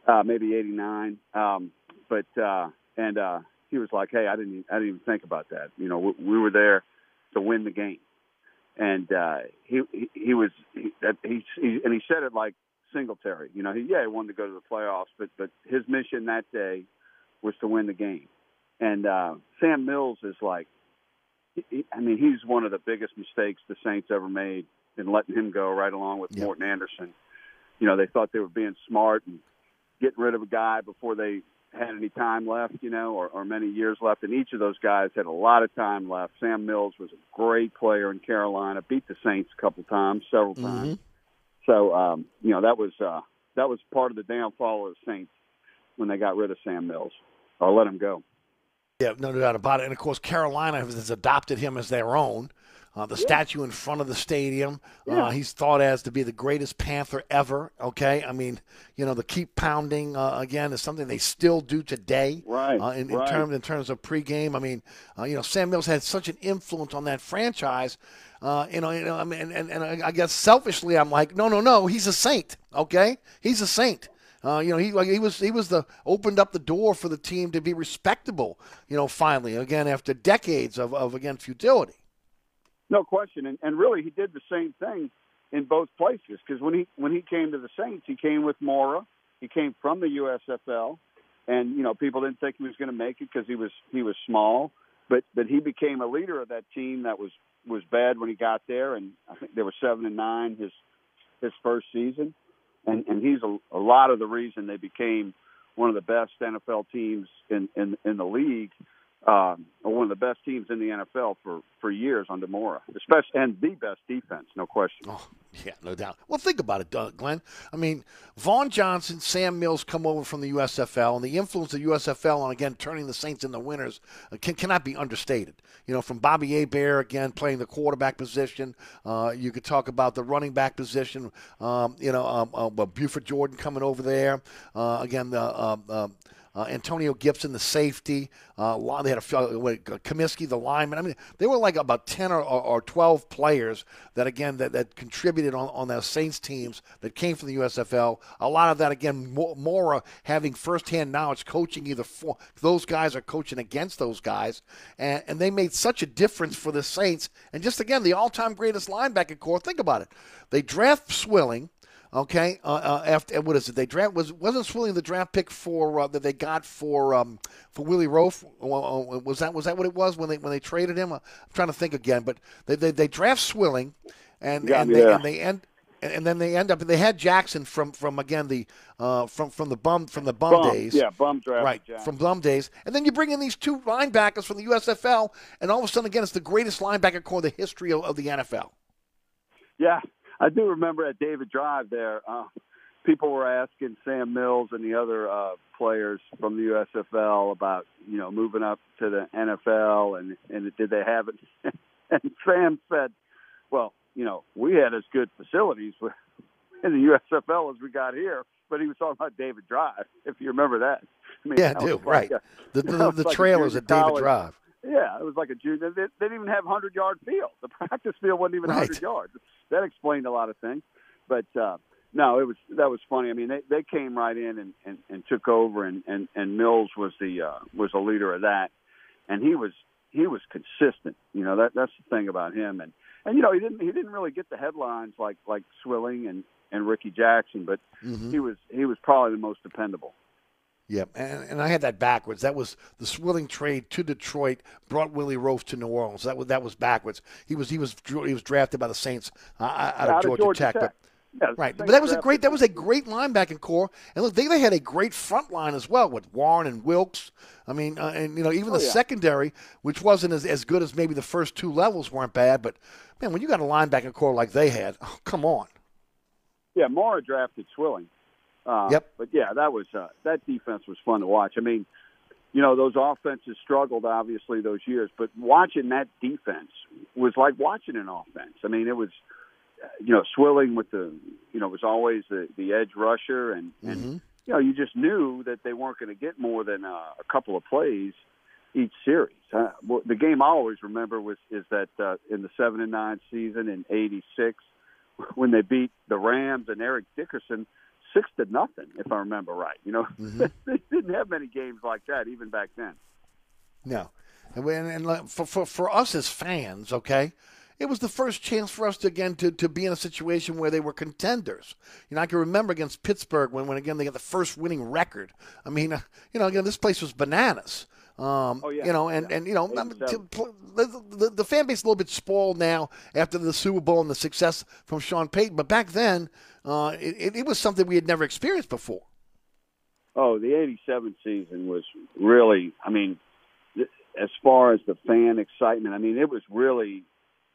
uh, maybe 89. Um, but uh, and uh, he was like, "Hey, I didn't I didn't even think about that. You know, we, we were there to win the game." and uh, he, he he was he, he, he and he said it like Singletary. You know, he yeah he wanted to go to the playoffs, but but his mission that day was to win the game. And uh, Sam Mills is like, he, I mean, he's one of the biggest mistakes the Saints ever made in letting him go, right along with Morten Andersen. You know, they thought they were being smart and getting rid of a guy before they had any time left, you know, or, or many years left. And each of those guys had a lot of time left. Sam Mills was a great player in Carolina, beat the Saints a couple times, several times. So, um, you know, that was uh, that was part of the downfall of the Saints when they got rid of Sam Mills or let him go. Yeah, no doubt about it. And of course, Carolina has adopted him as their own. Uh, the statue in front of the stadium, Yeah. uh, he's thought as to be the greatest Panther ever. Okay, I mean, you know, the keep pounding uh, again is something they still do today. Right, Uh, in, in right. terms in terms of pregame, I mean, uh, you know, Sam Mills had such an influence on that franchise. Uh, you know, you know, I mean, and, and I guess selfishly, I'm like, no, no, no, he's a saint. Okay, he's a saint. Uh, you know, he like he was he was the opened up the door for the team to be respectable. You know, finally, again after decades of, of again futility. No question, and, and really, he did the same thing in both places. Because when he when he came to the Saints, he came with Mora. He came from the USFL, and you know people didn't think he was going to make it because he was he was small. But but he became a leader of that team that was was bad when he got there, and I think they were seven and nine his his first season, and and he's a, a lot of the reason they became one of the best NFL teams in in in the league. Um, one of the best teams in the NFL for for years under Mora, especially and the best defense, no question. Oh, yeah, no doubt. Well, think about it, Doug, Glenn. I mean, Vaughn Johnson, Sam Mills come over from the USFL, and the influence of the USFL on again turning the Saints into winners uh, can, cannot be understated. You know, from Bobby Hebert again playing the quarterback position. Uh, you could talk about the running back position. Um, you know, um, uh, Buford Jordan coming over there. Uh, again, the um, um, uh, Antonio Gibson, the safety. Uh, they had a uh, what, the lineman. I mean, they were like about ten or, or, or twelve players that again that, that contributed on on those Saints teams that came from the USFL. A lot of that again, Mora having firsthand knowledge, coaching either for those guys or coaching against those guys, and, and they made such a difference for the Saints. And just again, the all-time greatest linebacker corps. Think about it. They draft Swilling. Okay, uh, uh, after what is it? They draft was wasn't Swilling the draft pick for uh, that they got for um, for Willie Roaf? Was that was that what it was when they when they traded him? I'm trying to think again, but they they, they draft Swilling, and and they, and they end and then they end up they had Jackson from from again the uh, from from the bum from the bum, bum days yeah bum draft right Jackson. from bum days and then you bring in these two linebackers from the USFL and all of a sudden again it's the greatest linebacker corps in the history of, of the NFL. Yeah, I do remember at David Drive there, uh, people were asking Sam Mills and the other uh, players from the USFL about you know moving up to the NFL and and did they have it? and Sam said, "Well, you know, we had as good facilities in the USFL as we got here." But he was talking about David Drive, if you remember that. I mean, yeah, I do. Like right. A, the the, the like trailers at David college. Drive. Yeah, it was like a junior. They, they didn't even have hundred yard field. The practice field wasn't even right. hundred yards. That explained a lot of things. But uh, no, it was that was funny. I mean, they they came right in and and, and took over, and and and Mills was the uh, was the leader of that, and he was he was consistent. You know that that's the thing about him, and and you know he didn't he didn't really get the headlines like like Swilling and and Ricky Jackson, but Mhm. he was he was probably the most dependable. Yep, and, and I had that backwards. That was the Swilling trade to Detroit brought Willie Roaf to New Orleans. That was that was backwards. He was he was he was drafted by the Saints uh, out, Yeah, of out of Georgia, Georgia Tech, Tech. but Yeah, right. But that was a great that was a great linebacking corps, and look, they, they had a great front line as well with Warren and Wilks. I mean, uh, and you know even Oh, the yeah. secondary, which wasn't as, as good as maybe the first two levels, weren't bad. But man, when you got a linebacking corps like they had, oh, come on. Yeah, Mora drafted Swilling. Uh, Yep. But yeah, that was uh, that defense was fun to watch. I mean, you know, those offenses struggled obviously those years, but watching that defense was like watching an offense. I mean, it was, uh, you know, Swilling with the, you know, was always the the edge rusher, and and Mm-hmm. you know, you just knew that they weren't going to get more than uh, a couple of plays each series. Uh, well, the game I always remember was is that uh, in the seven and nine season in '86 when they beat the Rams and Eric Dickerson six to nothing, if I remember right. You know, Mhm. they didn't have many games like that even back then. No, and, we- and, and for, for for us as fans, okay, it was the first chance for us to again to, to be in a situation where they were contenders. You know, I can remember against Pittsburgh when when again they got the first winning record. I mean, uh, you know, again this place was bananas. Um, Oh, yeah. You know, and, and you know, 87. to the, the, the fan base is a little bit spoiled now after the Super Bowl and the success from Sean Payton. But back then, uh, it, it, was something we had never experienced before. Oh, the '87 season was really. I mean, th- as far as the fan excitement, I mean, it was really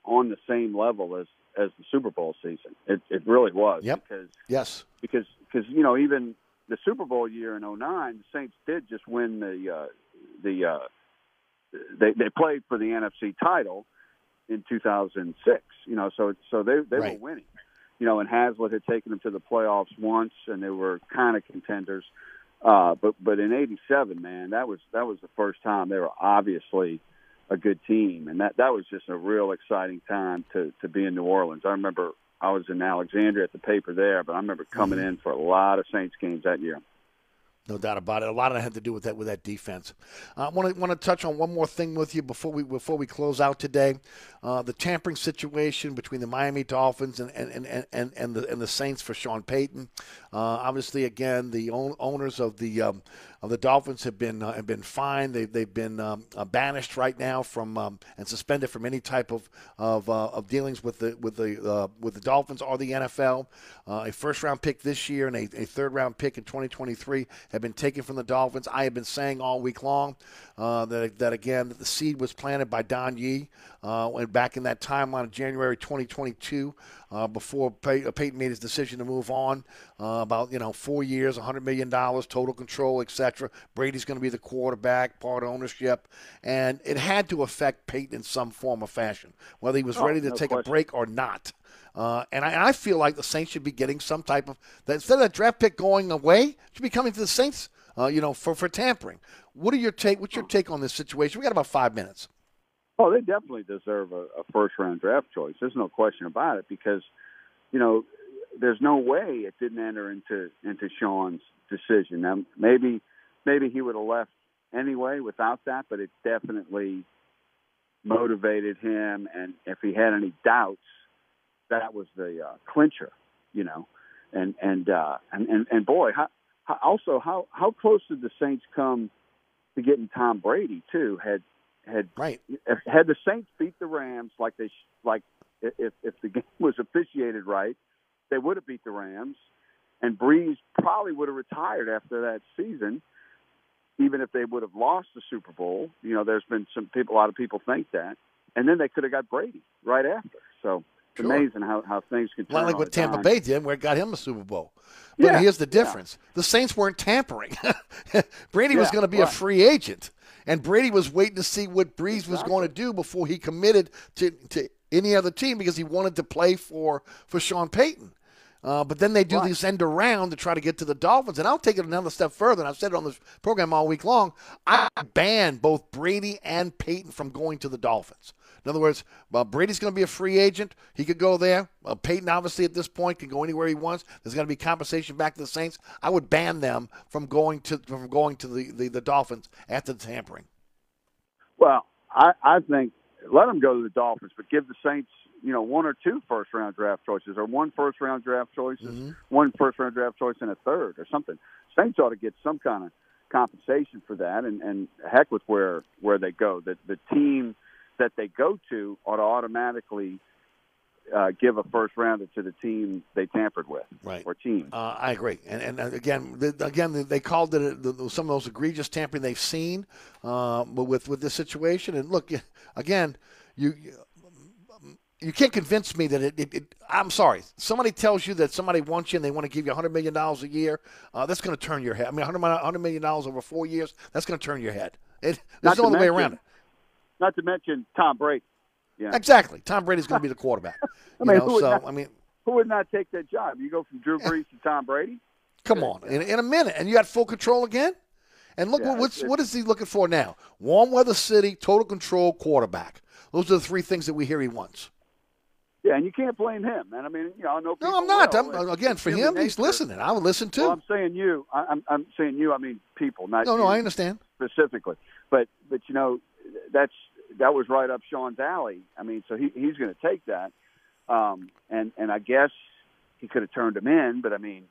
on the same level as as the Super Bowl season. It it really was. Yep. Because Yes. because because you know even the Super Bowl year in '09, the Saints did just win the uh, the uh, they they played for the NFC title in 2006. You know, so so they they Right. were winning. You know, and Haslett had taken them to the playoffs once, and they were kind of contenders. Uh, but but in '87, man, that was that was the first time they were obviously a good team, and that that was just a real exciting time to to be in New Orleans. I remember I was in Alexandria at the paper there, but I remember coming in for a lot of Saints games that year. No doubt about it. A lot of that had to do with that with that defense. I want to want to touch on one more thing with you before we before we close out today. Uh, the tampering situation between the Miami Dolphins and and, and, and, and the and the Saints for Sean Payton. Uh, obviously, again, the own, owners of the um, of the Dolphins have been uh, have been fined. They've they've been um, uh, banished right now from um, and suspended from any type of of, uh, of dealings with the with the uh, with the Dolphins or the NFL. A first round pick this year and a, a third round pick in 2023 have been taken from the Dolphins. I have been saying all week long that, that, again, that the seed was planted by Don Yee when back in that timeline of January 2022 uh, before Pey- uh, Payton made his decision to move on uh, about, you know, four years, $100 million, total control, etc. Brady's going to be the quarterback, part ownership. And it had to affect Payton in some form or fashion, whether he was Oh, ready to no take question. a break or not. Uh, and I, I feel like the Saints should be getting some type of that instead of that draft pick going away, should be coming to the Saints. Uh, you know, for for tampering. What are your take? What's your take on this situation? We got about five minutes. Oh, they definitely deserve a, a first round draft choice. There's no question about it because, you know, there's no way it didn't enter into into Sean's decision. Now maybe maybe he would have left anyway without that, but it definitely motivated him. And if he had any doubts, that was the uh, clincher, you know. And and uh, and, and and boy, how, how, also how how close did the Saints come to getting Tom Brady too? Had had right had the Saints beat the Rams like they sh- like if if the game was officiated right, they would have beat the Rams, and Brees probably would have retired after that season, even if they would have lost the Super Bowl. You know, there's been some people, a lot of people think that, and then they could have got Brady right after. So it's Sure. amazing how how things can turn. Not like what Tampa dime. Bay did, where it got him a Super Bowl. But Yeah, here's the yeah. difference: the Saints weren't tampering. Brady was going to be a free agent, and Brady was waiting to see what Brees was going to do before he committed to to any other team because he wanted to play for for Sean Payton. Uh, but then they do this end around to try to get to the Dolphins. And I'll take it another step further. And I've said it on this program all week long. I ban both Brady and Payton from going to the Dolphins. In other words, well, Brady's going to be a free agent. He could go there. Uh, Payton, obviously, at this point, can go anywhere he wants. There's going to be compensation back to the Saints. I would ban them from going to from going to the, the, the Dolphins after the tampering. Well, I, I think let them go to the Dolphins, but give the Saints, you know, one or two first round draft choices, or one first round draft choices, one first round draft choice, and a third, or something. Saints ought to get some kind of compensation for that, and, and heck with where where they go. The the team that they go to ought to automatically uh, give a first rounder to the team they tampered with, right? Or team. Uh, I agree, and and uh, again, the, again, they called it a, the, some of those egregious tampering they've seen uh, with with this situation. And look, again, you you can't convince me that it, it, it. I'm sorry. Somebody tells you that somebody wants you and they want to give you 100 million dollars a year. Uh, that's going to turn your head. I mean, 100 mi- 100 million dollars over four years. That's going to turn your head. It, Not there's no to other way around it. Not to mention Tom Brady. Yeah. Exactly. Tom Brady's going to be the quarterback. I You mean, know, who would so not- I mean, Who would not take that job? You go from Drew Brees to Tom Brady. Come on, in, in a minute, and you got full control again. And look, Yeah, what, what's, what is he looking for now? Warm weather city, total control, quarterback. Those are the three things that we hear he wants. Yeah, and you can't blame him, man. I mean, you know, I know. No, I'm not. will. I'm, again, for him, he's listening. I would listen too. Well, I'm saying you. I'm I'm saying you. I mean people, not no, no, you I understand. specifically. But but you know, that's that was right up Sean's alley. I mean, so he he's going to take that, um, and and I guess he could have turned him in, but I mean,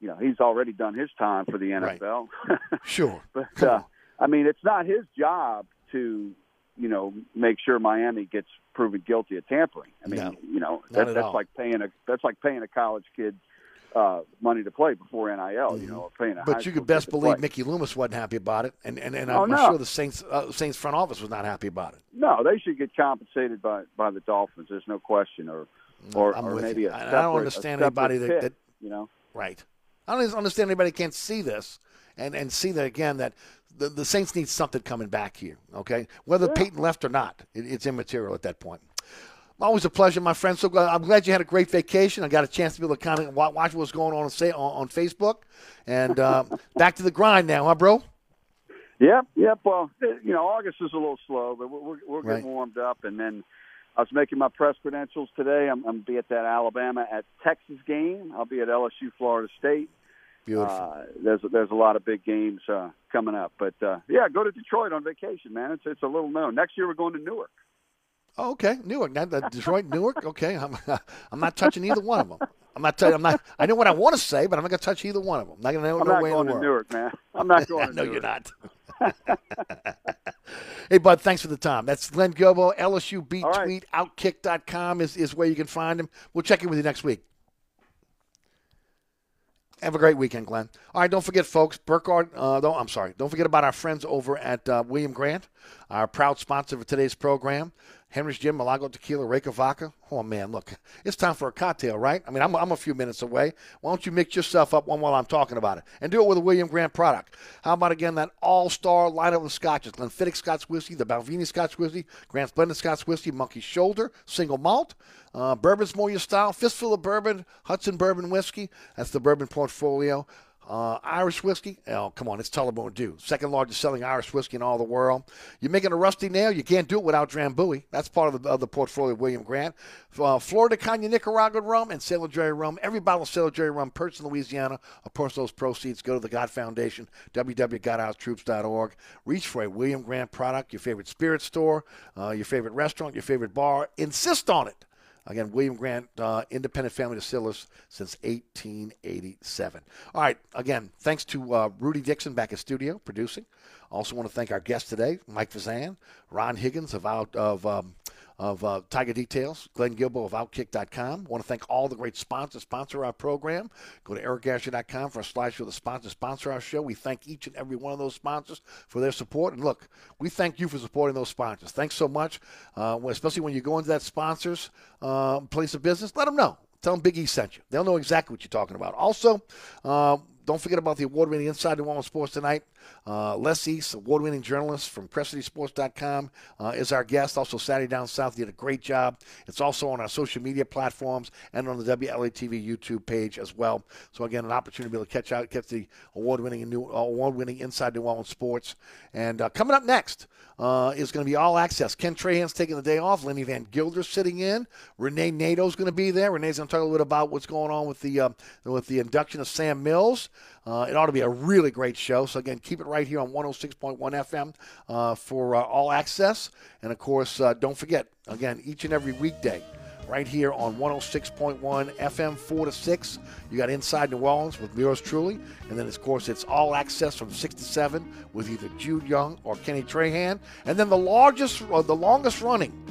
you know, he's already done his time for the Right. NFL. Sure. But uh, I mean, it's not his job to, you know, make sure Miami gets proven guilty of tampering. I mean, No, you know, that, that's all. like paying a that's like paying a college kid uh, money to play before NIL. You know, paying a high Mm-hmm. But you could best believe play. Mickey Loomis wasn't happy about it, and and, and Oh, I'm no. sure the Saints uh, Saints front office was not happy about it. No, they should get compensated by by the Dolphins. There's no question, or or, or maybe you. a I- I separate, don't understand anybody separate that- that- you know. Right. I don't understand anybody can't see this and, and see that again that the, the Saints need something coming back here. Okay, whether Payton left or not, it, it's immaterial at that point. Always a pleasure, my friend. So glad, I'm glad you had a great vacation. I got a chance to be able to kind of wa- watch what's going on say, on, on Facebook, and uh, back to the grind now, huh, bro? Yep, yep. Well, you know, August is a little slow, but we're we're, we're getting Right. warmed up, and then I was making my press credentials today. I'm, I'm be at that Alabama at Texas game. I'll be at LSU, Florida State. Beautiful. Uh, there's there's a lot of big games uh, coming up, but uh, yeah, go to Detroit on vacation, man. It's it's a little known. Next year we're going to Newark. Oh, okay, Newark, not Detroit, Newark. Okay, I'm I'm not touching either one of them. I'm not. i I'm not. I know what I want to say, but I'm not going to touch either one of them. Not going to know I'm no not way going to. Newark, man. I'm not going to no, you're not. hey, bud, thanks for the time. That's Glenn Guilbeau, LSU beat right. tweet, outkick.com is, is where you can find him. We'll check in with you next week. Have a great weekend, Glenn. All right, don't forget, folks, Burkhardt, uh, I'm sorry, don't forget about our friends over at uh, William Grant, our proud sponsor for today's program. Hendrick's Gin, Milagro Tequila, Reyka Vodka. Oh, man, look, it's time for a cocktail, right? I mean, I'm, I'm a few minutes away. Why don't you mix yourself up one while I'm talking about it? And do it with a William Grant product. How about, again, that all-star lineup of scotches? Glenfiddich Scotch Whiskey, the Balvenie Scotch Whiskey, Grant's Blended Scotch Whiskey, Monkey Shoulder, Single Malt. Uh, bourbon's more your style. Fistful of Bourbon, Hudson Bourbon Whiskey. That's the bourbon portfolio. Uh, Irish whiskey, oh come on, it's Tullamore Dew, second largest selling Irish whiskey in all the world. You're making a rusty nail, you can't do it without Drambuie. That's part of the, of the portfolio of William Grant. Uh, Flor de Caña Nicaragua rum and Sailor Jerry rum. Every bottle of Sailor Jerry rum purchased in Louisiana, of those proceeds go to the GOT Foundation, www.gotourtroops.org. Reach for a William Grant product, your favorite spirit store, uh, your favorite restaurant, your favorite bar. Insist on it. Again, William Grant, uh, independent family distillers since 1887. All right, again, thanks to uh, Rudy Dixon back in studio producing. Also want to thank our guest today, Mike Fazan, Ron Higgins of out of um, of uh, Tiger Details, Glenn Guilbeau of Outkick.com. want to thank all the great sponsors sponsor our program. Go to ericasher.com for a slideshow of the sponsors sponsor our show. We thank each and every one of those sponsors for their support. And look, we thank you for supporting those sponsors. Thanks so much, uh, especially when you go into that sponsors uh, place of business. Let them know. Tell them Big E sent you. They'll know exactly what you're talking about. Also, uh, don't forget about the award-winning Inside New Orleans Sports tonight. Uh, Les East, award-winning journalist from CrescentCitySports.com, uh, is our guest. Also, Saturday Down South did a great job. It's also on our social media platforms and on the WLATV YouTube page as well. So again, an opportunity to be able to catch out, catch the award-winning new award-winning Inside New Orleans Sports. And uh, coming up next uh, is going to be all access. Ken Trahan's taking the day off. Lenny Van Gilder sitting in. Renee Nato's going to be there. Renee's going to talk a little bit about what's going on with the uh, with the induction of Sam Mills. Uh, it ought to be a really great show. So, again, keep it right here on 106.1 FM uh, for uh, all access. And, of course, uh, don't forget, again, each and every weekday, right here on 106.1 FM, 4 to 6. You got Inside New Orleans with yours truly. And then, of course, it's all access from 6 to 7 with either Jude Young or Kenny Trahan. And then the largest, or the longest running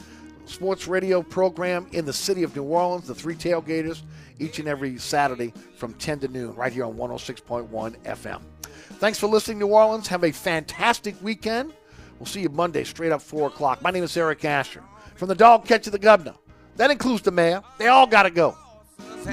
sports radio program in the city of New Orleans, the Three Tailgaters, each and every Saturday from 10 to noon, right here on 106.1 FM. Thanks for listening, New Orleans. Have a fantastic weekend. We'll see you Monday, straight up 4 o'clock. My name is Eric Asher. From the dog catch to the governor. That includes the mayor. They all got to go. The